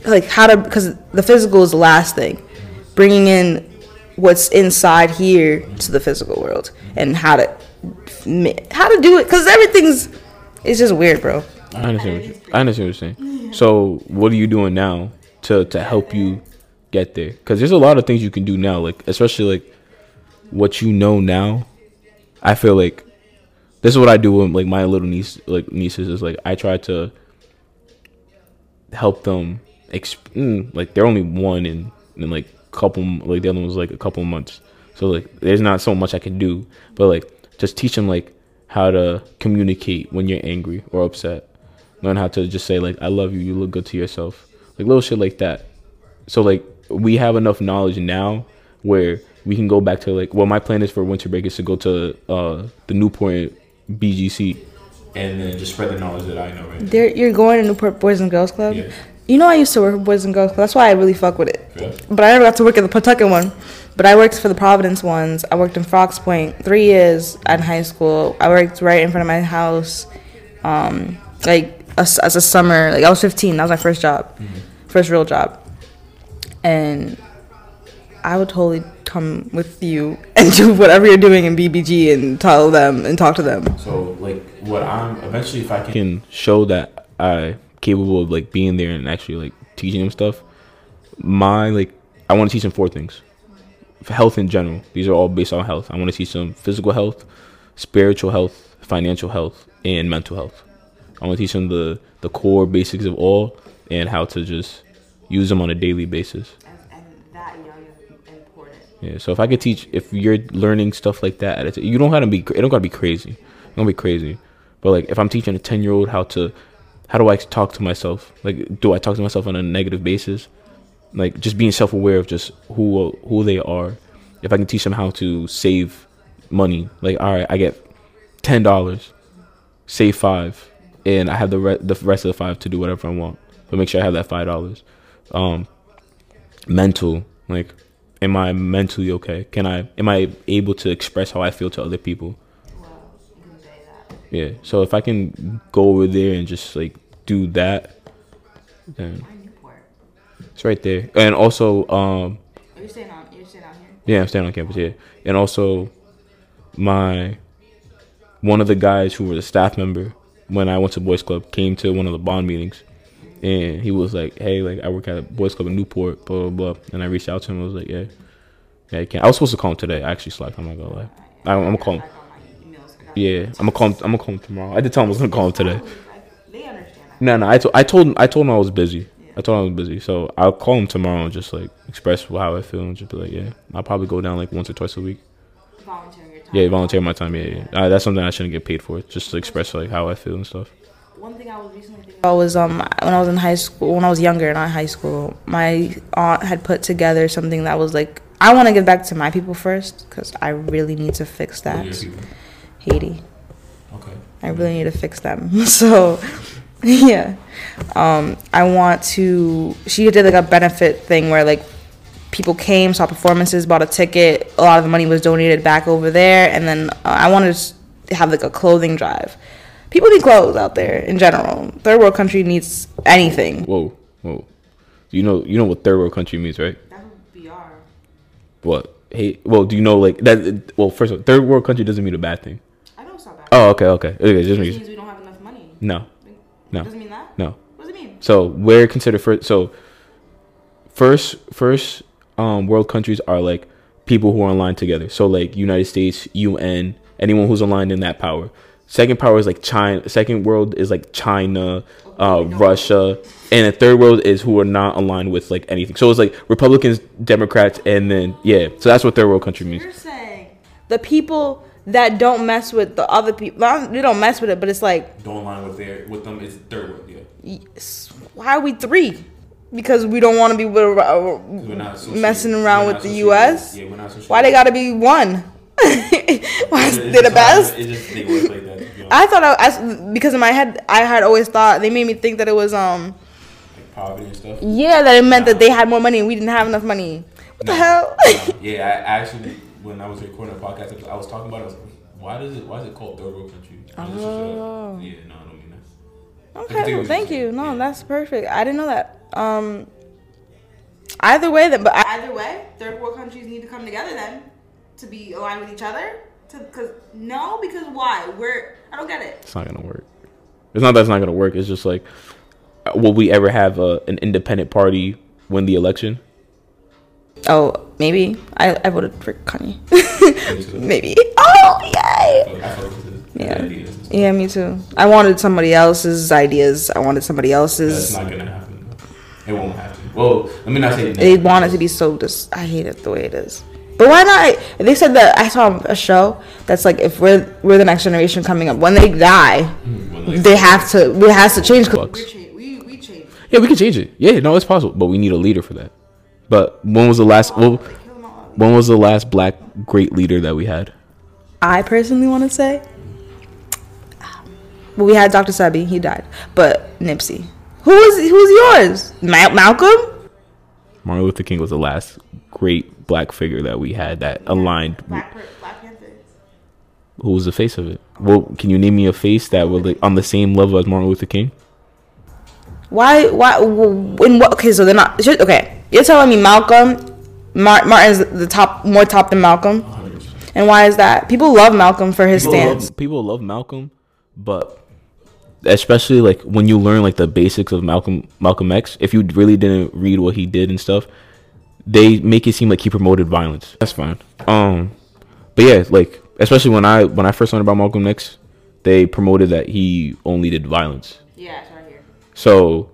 like how to, because the physical is the last thing, bringing in what's inside here to the physical world and how to, how to do it, because everything's, it's just weird, bro. I understand. What you, I understand what you're saying. So what are you doing now to to help you get there? Because there's a lot of things you can do now, like especially like what you know now. I feel like this is what I do with like my little niece, like nieces, is like I try to help them. Exp- mm, like they're only one and in like couple like the other one was like a couple months. So like there's not so much I can do, but like just teach them like how to communicate when you're angry or upset. Learn how to just say like I love you, you look good to yourself. Like little shit like that. So like we have enough knowledge now where we can go back to like well my plan is for winter break is to go to uh the Newport BGC. And then just spread the knowledge that I know, right? There, you're going to Newport Boys and Girls Club. Yeah. You know, I used to work with Boys and Girls Club. That's why I really fuck with it. Yeah. But I never got to work at the Pawtucket one. But I worked for the Providence ones. I worked in Fox Point three years in high school. I worked right in front of my house, um, like as, as a summer. Like I was 15. That was my first job, first real job. And I would totally come with you and do whatever you're doing in BBG and tell them and talk to them. So like what I'm eventually if I can can show that I'm capable of like being there and actually like teaching them stuff. My like I want to teach them four things. For health in general. These are all based on health. I want to teach them physical health, spiritual health, financial health, and mental health. I want to teach them the the core basics of all and how to just use them on a daily basis. And, that young is important. Yeah. So if I could teach, if you're learning stuff like that, at you don't gotta be. It don't gotta be crazy. Don't be crazy. But like, if I'm teaching a ten year old how to, how do I talk to myself? Like, do I talk to myself on a negative basis? Like, just being self aware of just who who they are. If I can teach them how to save money, like, all right, I get ten dollars, save five, and I have the re- the rest of the five to do whatever I want. But make sure I have that five dollars. Um, mental, like am I mentally okay? Can I am I able to express how I feel to other people? Yeah. So if I can go over there and just like do that, then it's right there. And also, um, Are you staying on? You're staying out here? yeah, I'm staying on campus. Yeah, and also my one of the guys who was a staff member when I went to Boys Club came to one of the bond meetings, and he was like, "Hey, like I work at a Boys Club in Newport, blah blah blah." And I reached out to him. I was like, "Yeah, yeah, you can." I was supposed to call him today. I actually slacked. I'm not gonna lie. I, I'm gonna call him. Yeah, I'm gonna call him. I'm gonna call him tomorrow. I did tell him I was gonna call him today. No, no, I, to- I told him I told him I was busy. I told him I was busy, so I'll call him tomorrow and just like express how I feel and just be like, yeah, I'll probably go down like once or twice a week. Volunteering your time. Yeah, volunteer my time. Yeah, yeah. Uh, that's something I shouldn't get paid for. Just to express like how I feel and stuff. One thing I was recently thinking about was um when I was in high school, when I was younger, not high school, my aunt had put together something that was like, I want to give back to my people first because I really need to fix that. Haiti. Okay. I really need to fix them. So, yeah. Um, I want to. She did like a benefit thing where like people came, saw performances, bought a ticket. A lot of the money was donated back over there, and then uh, I wanted to have like a clothing drive. People need clothes out there in general. Third world country needs anything. Whoa, whoa. You know, you know what third world country means, right? That would be our. What? Hey, well, do you know like that? Well, first of all, third world country doesn't mean a bad thing. I know it's not bad. Oh, okay, okay. Okay, just means we don't have enough money. no, No. Doesn't mean that. no. What does it mean? So we're considered first. So first, first um, world countries are like people who are aligned together. So like United States, UN, anyone who's aligned in that power. Second power is like China. Second world is like China, uh, Russia, and the third world is who are not aligned with like anything. So it's like Republicans, Democrats, and then yeah. So that's what third world country means. You're saying the people that don't mess with the other people, not- they don't mess with it, but it's like, Don't align with their with them. It's third world. Yeah. yes, why are we three? Because we don't want to be with, uh, messing around with the U.S. Yeah, we're not associated. Why they gotta be one? why is they just the how- best? It just they work like that. to be honest. I thought I, I, because in my head I had always thought they made me think that it was um like poverty and stuff. yeah that it meant that they had more money and we didn't have enough money. What the hell? no. Yeah, I actually when I was recording a podcast, episode, I was talking about it. I was like, why does it why is it called third world country? I was just like, Oh. yeah, no, I don't mean that. Okay, well, thank you're saying. No, Yeah. that's perfect. I didn't know that. Um, either way, then, but either way, third world countries need to come together then to be aligned with each other. To because no, because why? We're I don't get it. It's not gonna work. It's not that it's not gonna work. It's just like, uh, will we ever have a, an independent party win the election? Oh, maybe I I voted for Kanye. Maybe. Oh yay! I fuck with it. Yeah. Ideas and stuff. Yeah, me too. I wanted somebody else's ideas. I wanted somebody That's else's. not gonna happen. It won't happen. Well, let me not say it They never. want it to be so dis. I hate it the way it is. But why not? They said that I saw a show that's like if we're we're the next generation coming up when they die, When, like, they have to it has to change. Bucks. We we change. Yeah, we can change it. Yeah, no, it's possible, but we need a leader for that. But when was the last? Well, when was the last black great leader that we had? I personally want to say, well, we had Dr. Sebi, he died, but Nipsey. Who was who's yours? Ma- Malcolm? Martin Luther King was the last great black figure that we had that aligned. Black, Black Panther. Who was the face of it? Well, can you name me a face that was like, on the same level as Martin Luther King? Why? Why? In what? Okay, so they're not. Okay, you're telling me Malcolm, Mar- Martin's the top, more top than Malcolm, 100%. and why is that? People love Malcolm for his People stance. love, people love Malcolm, but especially like when you learn like the basics of Malcolm Malcolm X, if you really didn't read what he did and stuff, they make it seem like he promoted violence. That's fine. Um, but yeah, like especially when I when I first learned about Malcolm X, they promoted that he only did violence. Yeah, it's right here. So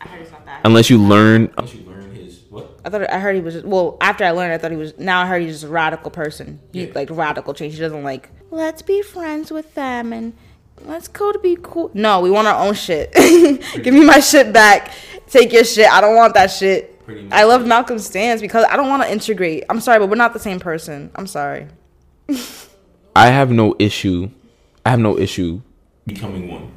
I heard it's not that. unless you learn, Once you learn his what? I thought I heard he was just, well. After I learned, I thought he was. Now I heard he's just a radical person. He Yeah. like radical change. He doesn't like let's be friends with them and let's go to be cool. No, we want our own shit. Give me my shit back. Take your shit. I don't want that shit. Pretty much. I love Malcolm's stance because I don't want to integrate. I'm sorry, but we're not the same person. I'm sorry. I have no issue. I have no issue. Becoming one.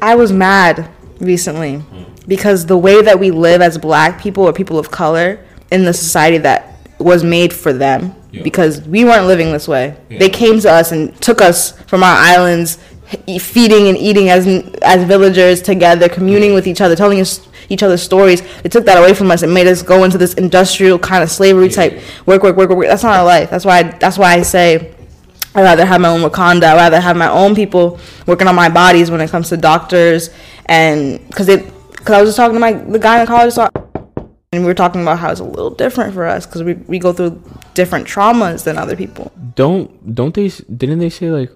I was mad recently because the way that we live as black people or people of color in the society that was made for them Yeah. because we weren't living this way. Yeah. They came to us and took us from our islands e- feeding and eating as as villagers together, communing with each other, telling us each other's stories. They took that away from us and made us go into this industrial kind of slavery type work, work, work, work. work. That's not our life. That's why. that's why I say I'd rather have my own Wakanda. I'd rather have my own people working on my bodies when it comes to doctors and because it because I was just talking to my the guy in gynecologist and we were talking about how it's a little different for us because we, we go through different traumas than other people. Don't don't they? s- Didn't they say like,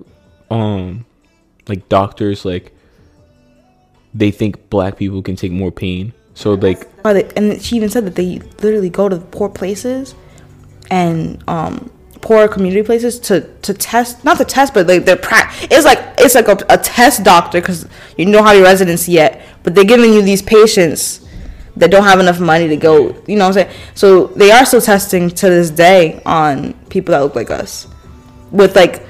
um, like doctors like they think black people can take more pain. So like they- And she even said that they literally go to poor places and um poor community places to to test not to test but like they're pra- it's like it's like a, a test doctor because you don't have your residency yet but they're giving you these patients that don't have enough money to go you know what i'm saying? So they are still testing to this day on people that look like us with like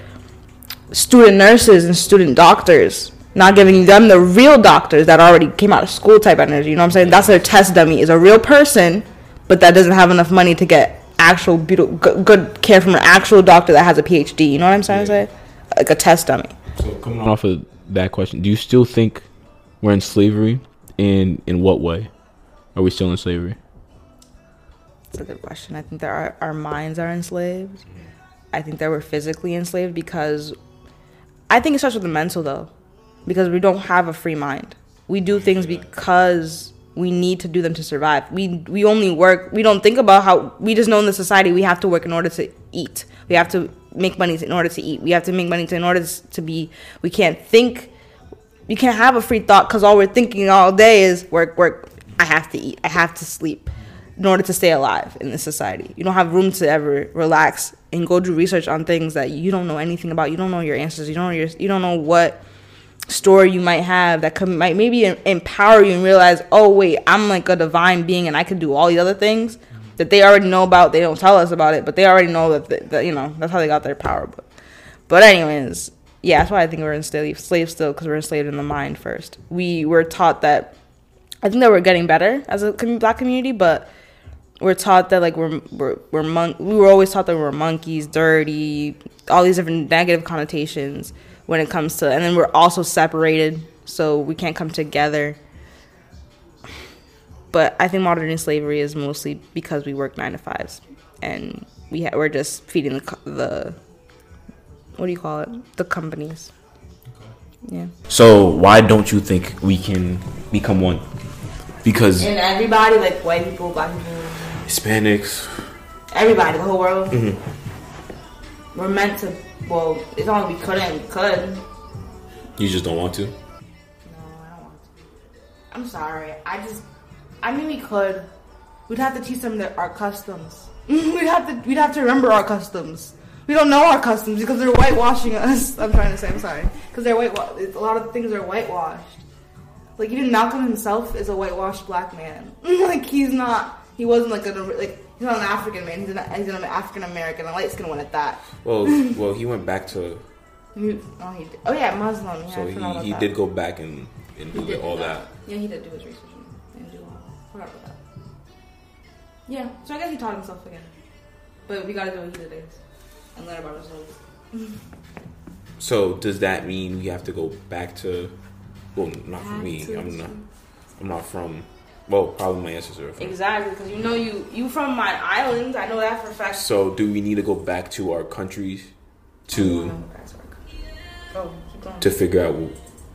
student nurses and student doctors not giving them the real doctors that already came out of school type energy you know what i'm saying that's their test dummy is a real person but that doesn't have enough money to get actual beautiful good, good care from an actual doctor that has a phd you know what i'm trying to say like a test dummy So coming off. off of that question, do you still think we're in slavery? In in what way are we still in slavery? That's a good question. I think that our, our minds are enslaved. Mm-hmm. I think that we're physically enslaved because I think it starts with the mental though, because we don't have a free mind. We do things because we need to do them to survive. We we only work. We don't think about how we just know in the society we have to work in order to eat. We have to make money in order to eat. We have to make money to, in order to be. We can't think you can't have a free thought because all we're thinking all day is work, work. I have to eat. I have to sleep in order to stay alive in this society. You don't have room to ever relax and go do research on things that you don't know anything about. You don't know your answers. You don't know your. You don't know what story you might have that could might maybe empower you and realize, oh wait, I'm like a divine being and I could do all these other things that they already know about. They don't tell us about it, but they already know that, th- that you know that's how they got their power. But but anyways, yeah, that's why I think we're enslaved still because we're enslaved in the mind first. We were taught that. I think that we're getting better as a black community, but we're taught that like we're we're, we're mon- we were always taught that we're monkeys, dirty, all these different negative connotations when it comes to, and then we're also separated, so we can't come together. But I think modern day slavery is mostly because we work nine to fives, and we ha- we're just feeding the the what do you call it? The companies. Yeah. So why don't you think we can become one? Because And everybody, like white people, black people, Hispanics, everybody, the whole world, mm-hmm. we're meant to. Well, it's not like we couldn't, we could. you just don't want to. No, I don't want to. I'm sorry. I just. I mean, we could. We'd have to teach them their, our customs. we'd have to. We'd have to remember our customs. We don't know our customs because they're whitewashing us. I'm trying to say. I'm sorry. Because they're white. A lot of things are whitewashed. Like even Malcolm himself is a whitewashed black man. like he's not. He wasn't like a like. He's not an African man. He's an he's an African American, a light skinned one at that. Well, well, he went back to He, oh, he did. oh yeah, Muslim. Yeah, I forgot about that. go back and and He did do Yeah, he did do his research and, and do all. Forgot about that. Yeah, so I guess he taught himself again. But we gotta go eat days and learn about ourselves. So does that mean we have to go back to? Well, not for me. I'm not. I'm not from. Well, probably my answers are. Exactly, because you know you you from my island. I know that for a fact. So do we need to go back to our countries to Oh, oh keep to figure out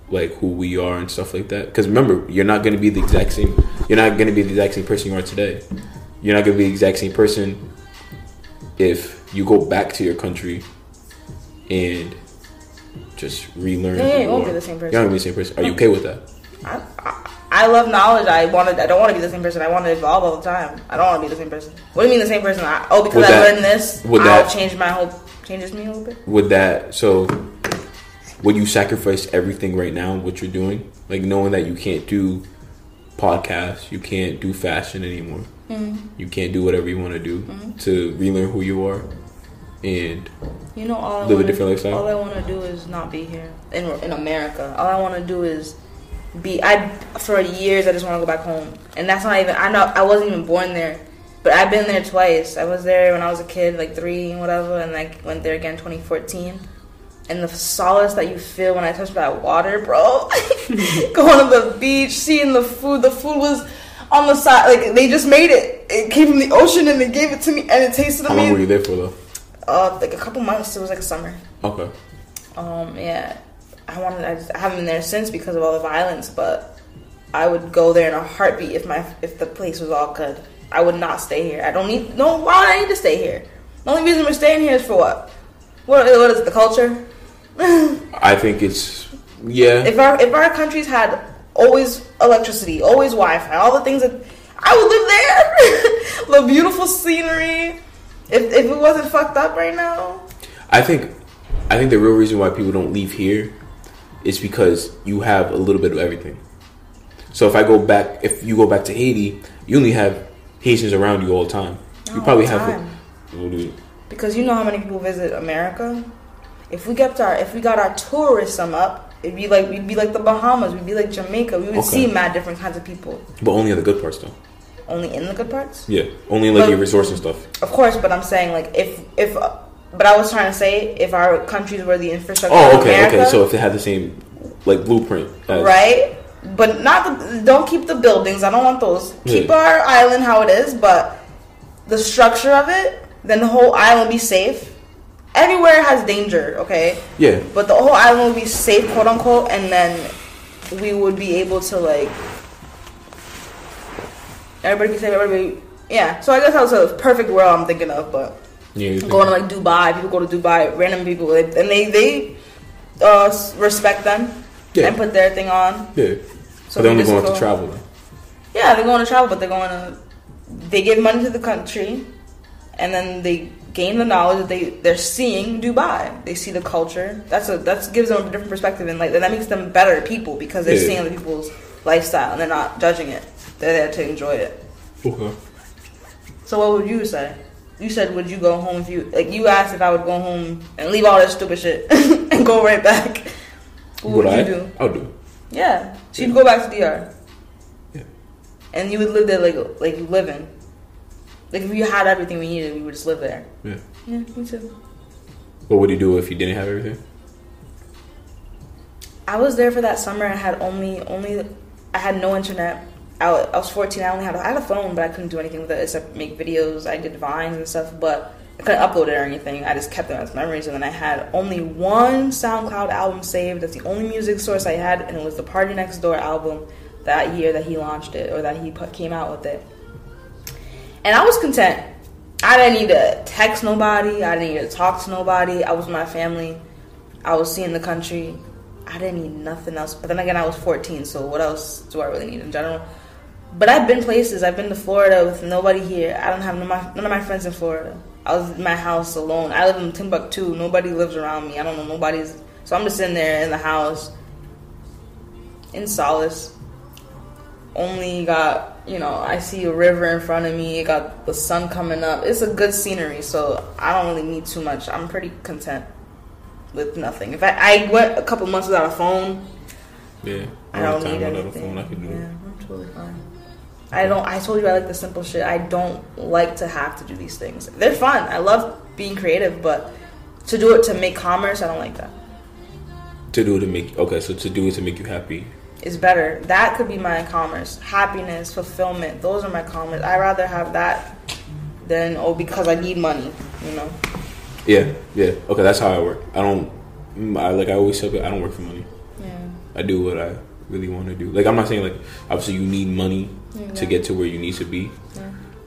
like who we are and stuff like that? Because remember, you're not going to be the exact same. You're not going to be the exact same person you are today. You're not going to be the exact same person if you go back to your country and just relearn. Yeah, yeah, you won't be the same person. You're not gonna be the same person. Are you okay with that? I, I, I love knowledge. I wanted. I don't want to be the same person. I want to evolve all the time. I don't want to be the same person. What do you mean the same person? I, oh, because Would I that- learned this, would I'll that- change my whole changes me a little bit. Would that so? Would you sacrifice everything right now? What you're doing, like knowing that you can't do podcasts, you can't do fashion anymore, Mm-hmm. you can't do whatever you want to do to relearn who you are, and You know, all Live a wanna, different lifestyle? All I want to do is not be here in in America. All I want to do is be. I for years I just want to go back home, and that's not even. I know I wasn't even born there, but I've been there twice. I was there when I was a kid, like three and whatever, and I went there again 2014. And the solace that you feel when I touch that water, bro. Going to the beach, seeing the food. The food was on the side, like they just made it. It came from the ocean and they gave it to me, and it tasted amazing. how long were you there for though? Uh, like a couple months. It was like a summer. Okay, Um, yeah, I wanted. I, just, I haven't been there since because of all the violence, but I would go there in a heartbeat if my if the place was all good. I would not stay here. I don't need no. Why would I need to stay here? The only reason we're staying here is for what? What, what is it, the culture? I think it's yeah. If our if our countries had always electricity, always Wi-Fi, all the things that I would live there. the beautiful scenery. If if it wasn't fucked up right now, I think I think the real reason why people don't leave here is because you have a little bit of everything. So if I go back, if you go back to Haiti, you only have Haitians around you all the time. You probably have. do you- because you know how many people visit America. If we kept our if we got our tourism up, it'd be like we'd be like the Bahamas, we'd be like Jamaica. We would Okay. see mad different kinds of people. But only in the good parts, though. Only in the good parts, Yeah, only like But- your resorts and stuff. of course. But I'm saying like if if. But I was trying to say if our countries were the infrastructure Oh, okay, America, okay. So if they had the same like blueprint, as, right? But not the, don't keep the buildings. I don't want those. Keep Yeah. our island how it is, but the structure of it, then the whole island be safe. Everywhere has danger, okay? Yeah, But the whole island would be safe, quote unquote, and then we would be able to like everybody be safe. Everybody, yeah. So I guess that was a perfect world I'm thinking of, but yeah. going to like Dubai, people go to Dubai, random people, and they they uh, respect them Yeah. and put their thing on. yeah. So they're only going go- to travel. Then. Yeah, they're going to travel, but they're going to. They give money to the country, and then they gain the knowledge that they they're seeing Dubai. They see the culture. That's a that gives them a different perspective, and like that makes them better people because they're Yeah. seeing other people's lifestyle and they're not judging it. They're there to enjoy it. Okay. So what would you say? You said would you go home if you like you asked if I would go home and leave all that stupid shit and go right back. What would, Would you I? do? I'll do. Yeah, so you'd go back to DR. Yeah. And you would live there like like you live in. Like if you had everything we needed, we would just live there. Yeah. Yeah, me too. What would you do if you didn't have everything? I was there for that summer. I had only only I had no internet. I was 14. I only had had a phone, but I couldn't do anything with it except make videos. I did vines and stuff, but I couldn't upload it or anything. I just kept them as memories. And then I had only one SoundCloud album saved. That's the only music source I had, and it was the PARTYNEXTDOOR album that year that he launched it or that he put, came out with it. And I was content. I didn't need to text nobody. I didn't need to talk to nobody. I was with my family. I was seeing the country. I didn't need nothing else. But then again, I was 14, so what else do I really need in general? But I've been places. I've been to Florida with nobody here. I don't have none of my, none of my friends in Florida. I was in my house alone. I live in Timbuktu. Nobody lives around me. I don't know nobody's. So I'm just sitting there in the house in solace. Only got, you know, I see a river in front of me. Got the sun coming up. It's a good scenery, so I don't really need too much. I'm pretty content with nothing. If I, I went a couple months without a phone, Yeah. I don't need anything. phone, I could do yeah, it. I'm totally fine. I don't. I told you I like the simple shit. I don't like to have to do these things. They're fun. I love being creative, but to do it to make commerce, I don't like that. To do it to make okay, so to do it to make you happy. Is better. That could be my commerce. Happiness, fulfillment. Those are my commerce. I rather have that than oh because I need money. You know. Yeah, yeah. Okay, that's how I work. I don't. mm, I like I always say, I don't work for money. Yeah. I do what I really want to do. Like I'm not saying like obviously you need money to get to where you need to be, Yeah.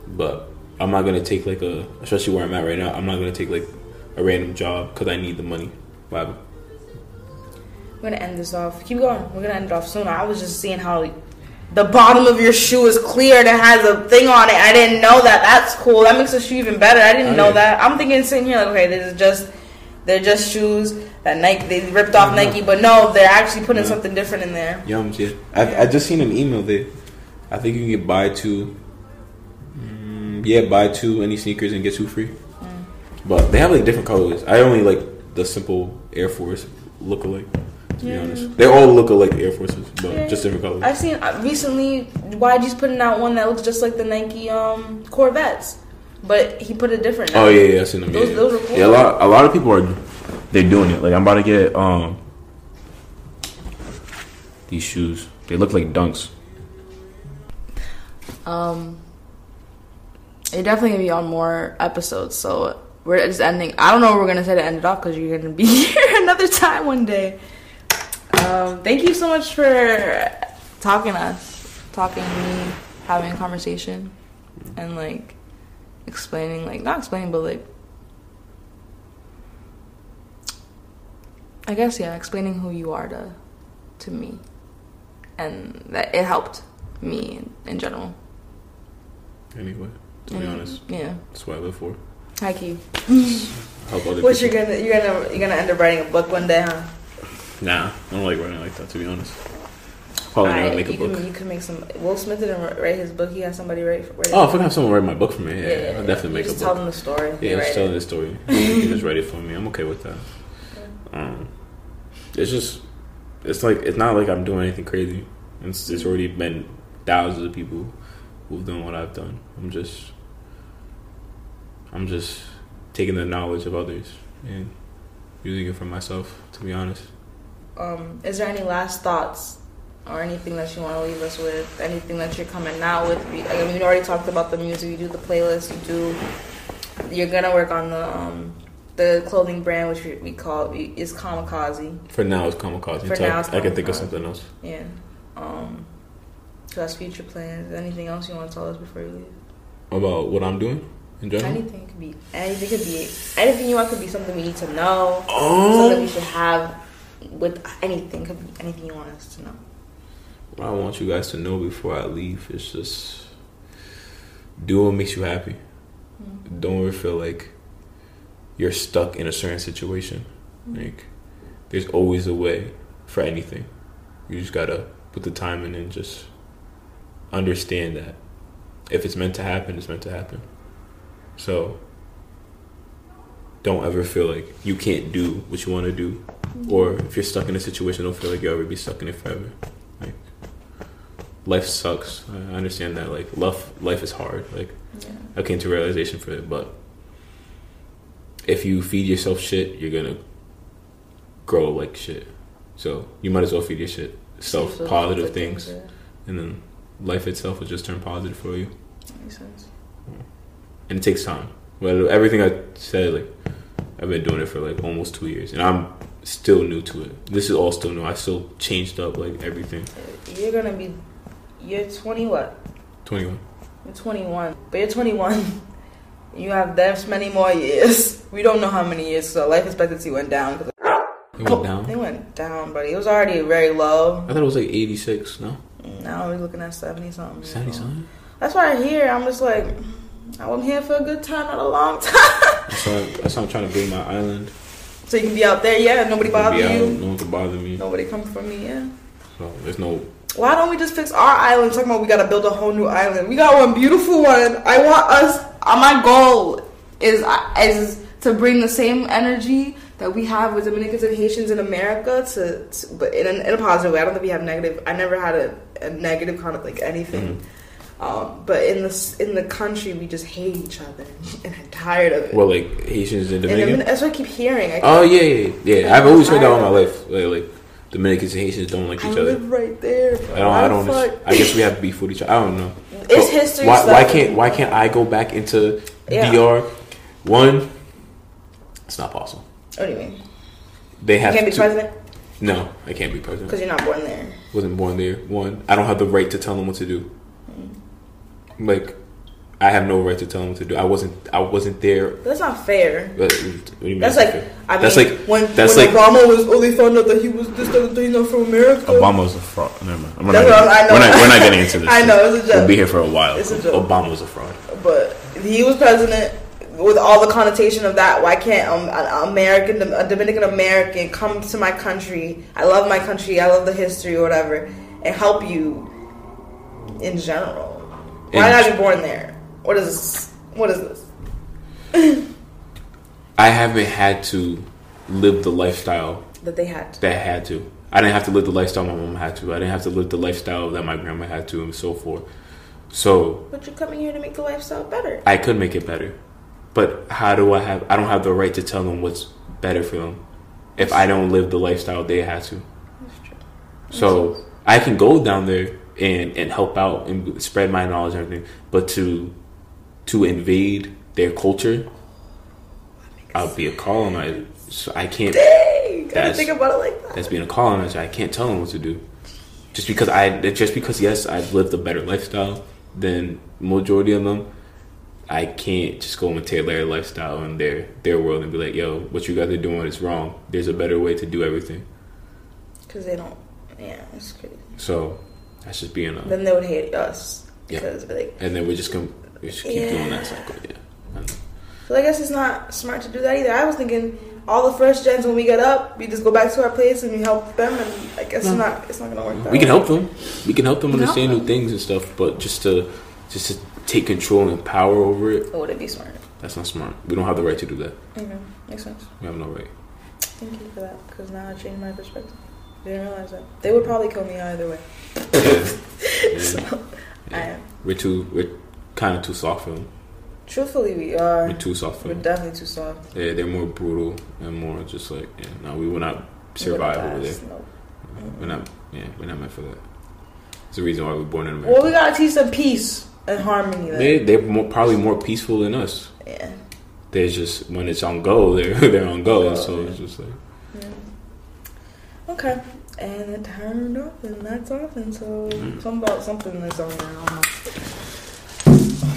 but I'm not gonna take like a especially where I'm at right now. I'm not gonna take like a random job because I need the money. We're gonna end this off. Keep going. We're gonna end it off soon. I was just seeing how the bottom of your shoe is clear and it has a thing on it. I didn't know that. That's cool. That makes the shoe even better. I didn't Oh, know yeah. that. I'm thinking sitting here like, okay, this is just they're just shoes that Nike they ripped off Uh-huh. Nike, but no, they're actually putting Yeah. something different in there. Yums, yeah. I I just seen an email there. I think you can get buy two. Mm, yeah, buy two any sneakers and get two free. Mm. But they have like different colors. I only like the simple Air Force look alike. To be Yeah. honest, they all look alike Air Forces, but Yeah. just different colors. I've seen uh, recently YG's putting out one that looks just like the Nike um Corvettes, but he put a different. now. Oh yeah, yeah, I seen them. Those- yeah, those are cool. Yeah, a lot a lot of people are they're doing it. Like I'm about to get um these shoes. They look like dunks. Um, you're definitely gonna be on more episodes, so we're just ending. I don't know we're gonna say to end it off because you're gonna be here another time one day. Um, thank you so much for talking to us, talking to me, having a conversation, and like explaining, like not explaining, but like I guess yeah, explaining who you are to to me, and that it helped me in, in general. Anyway, to be honest, Yeah. that's what I live for. Hi, Q. Help other What you're gonna you're gonna you're gonna end up writing a book one day, huh? Nah, I don't like writing like that. To be honest, probably never Alright, make a you book. Can, you can make some. Will Smith didn't write his book. He had somebody write. write Oh, if I can have someone write my book for me, yeah, yeah, I'll definitely you make a book. tell them the story. Yeah, they just write telling the story. you can just write it for me. I'm okay with that. Um, it's just, it's like it's not like I'm doing anything crazy. It's it's already been thousands of people who've done what I've done. I'm just, I'm just taking the knowledge of others and using it for myself. To be honest, Um, is there any last thoughts or anything that you want to leave us with? Anything that you're coming out with? I mean, we already talked about the music. You do the playlist. You do. You're gonna work on the um, the clothing brand, which we, we call is Kamikaze. for now it's kamikaze. For until now I, it's I can think of something else Yeah. Um, so that's future plans. Anything else you want to tell us before you leave? about what I'm doing in general. Anything could be. Anything could be. Anything you want could be something we need to know. Oh. Something we should have. With anything could be anything you want us to know. What I want you guys to know before I leave is just do what makes you happy. Mm-hmm. Don't ever feel like you're stuck in a certain situation. Mm-hmm. Like there's always a way for anything. You just gotta put the time in and just understand that if it's meant to happen, it's meant to happen. So don't ever feel like you can't do what you want to do, or if you're stuck in a situation, don't feel like you'll ever be stuck in it forever. Like life sucks. I understand that. Like life, life is hard. Like Yeah. I came to realization for it, but if you feed yourself shit, you're gonna grow like shit. So you might as well feed your shit self positive things, yeah. and then life itself will just turn positive for you. Makes sense. And it takes time. Well, everything I said, like I've been doing it for like almost two years, and I'm still new to it. This is all still new. I still changed up like everything. You're gonna be. You're 20. What? Twenty one. You're 21. But you're 21. You have this many more years. We don't know how many years. So life expectancy went down. 'cause- It went down. It went down, buddy. It was already very low. I thought it was like eighty six. No, Now we're looking at 70 something. seventy something. That's why I hear. I'm just like, I'm here for a good time, not a long time. That's why. That's why I'm trying to build my island. so you can be out there, yeah. Nobody bother out, you. No one can bother me. Nobody come for me, yeah. So there's no. Why don't we just fix our island? Talking about we gotta build a whole new island. We got one beautiful one. I want us. Uh, my goal is is to bring the same energy that we have with Dominicans and Haitians in America to, to but in a, in a positive way. I don't think we have negative. I never had a, a negative kind of like anything. Um, but in the in the country, we just hate each other, and I'm tired of it. Well, like Haitians and and Dominican. Domin- that's what I keep hearing. I Oh yeah, yeah, yeah. I've always heard that all my life. Like, like Dominicans and Haitians don't like I each other. live right there. Bro. I don't. I don't. The I guess we have to beef with each other. I don't know. fuck? It's history. Why, why can't Why can't I go back into Yeah. DR? One, it's not possible. What do you mean? They You have can't be president No, I can't be president. because you're not born there. Wasn't born there. One, I don't have the right to tell them what to do. Mm. Like, I have no right to tell them what to do. I wasn't. I wasn't there. But that's not fair. But, what do you mean? That's like I mean, That's like- when that's when like- Obama was only found out that he was this other thing not from America. Obama's a fraud. Never mind. We're not, That's getting, what I know. we're not, we're not getting into this. I know, it's a joke. We'll be here for a while. It's a joke. Obama was a fraud. but he was president with all the connotation of that. Why can't um, an American, a Dominican American, come to my country? I love my country. I love the history or whatever, and help you in general. Why In- not be born there? What is this? What is this? I haven't had to live the lifestyle That they had. that I had to. I didn't have to live the lifestyle my mom had to. I didn't have to live the lifestyle that my grandma had to, and so forth. So But you're coming here to make the lifestyle better. I could make it better, but how do I have? I don't have the right to tell them what's better for them if I don't live the lifestyle they have to. That's true. So I can go down there and and help out and spread my knowledge and everything, but to to invade their culture, I'll be a colonizer. So I can't. Dang, That's- think about it like that. That's being a colonizer. I can't tell them what to do. Just because I, just because yes, I've lived a better lifestyle than majority of them. I can't just go and tailor their lifestyle and their their world and be like, "Yo, what you guys are doing is wrong. There's a better way to do everything." Because they don't. Yeah, it's crazy. So that's just being a. Then they would hate us Yeah. because like. And then we're just gonna we just keep doing that cycle. Yeah. So I guess it's not smart to do that either. I was thinking all the first gens when we get up, we just go back to our place and we help them, and I guess it's not it's not gonna work. That We can help them. We can help them We understand help new things and stuff, but just to just to take control and power over it, Or would it be smart? that's not smart. We don't have the right to do that. Okay, makes sense. We have no right. Thank you for that because now I changed my perspective. Didn't realize that they would probably kill me either way. Yeah. So I am. We're too we're kind of too soft for them. Truthfully, we are. We're too soft for We're definitely too soft. Yeah, they're more brutal and more just like yeah. No, we will not survive over there. last, no. We're not. Yeah, we're not meant for that. It's the reason why we're born in America. Well, we gotta teach them peace and harmony. Then. They they're more, probably more peaceful than us. Yeah. They're just when it's on go, they're they're on go, and so it's just like Yeah. Okay. And it turned off, and that's off, and so Mm. something about something is on there. I don't know.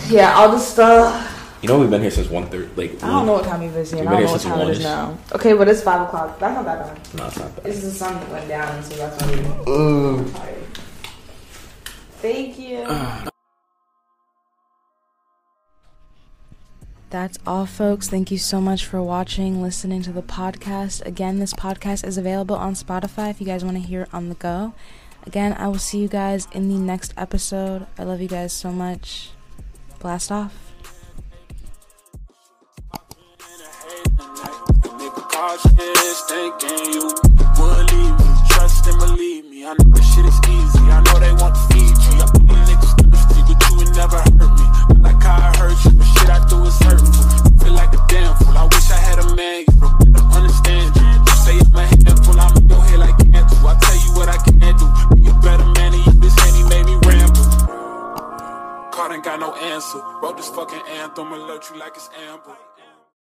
Yeah, I'll just. uh you know we've been here since one third. Like I don't know what time you've been We've seeing. been I don't know what time it is now. Okay, but it's five o'clock. That's not that bad. No, it's not bad. It's the sun that went down, so that's why we're tired. Thank you. That's all, folks. Thank you so much for watching, listening to the podcast. Again, this podcast is available on Spotify if you guys want to hear it on the go. Again, I will see you guys in the next episode. I love you guys so much. Blast off. Never hurt. How I hurt you, but shit I do is hurtful. Feel like a damn fool. I wish I had a man, you to understand you. You say I'm a handful, I'm in your head like cancer. I tell you what I can't do. Be a better man than you. This handy made me ramble. Caught ain't got no answer. Wrote this fucking anthem, alert you like it's amber.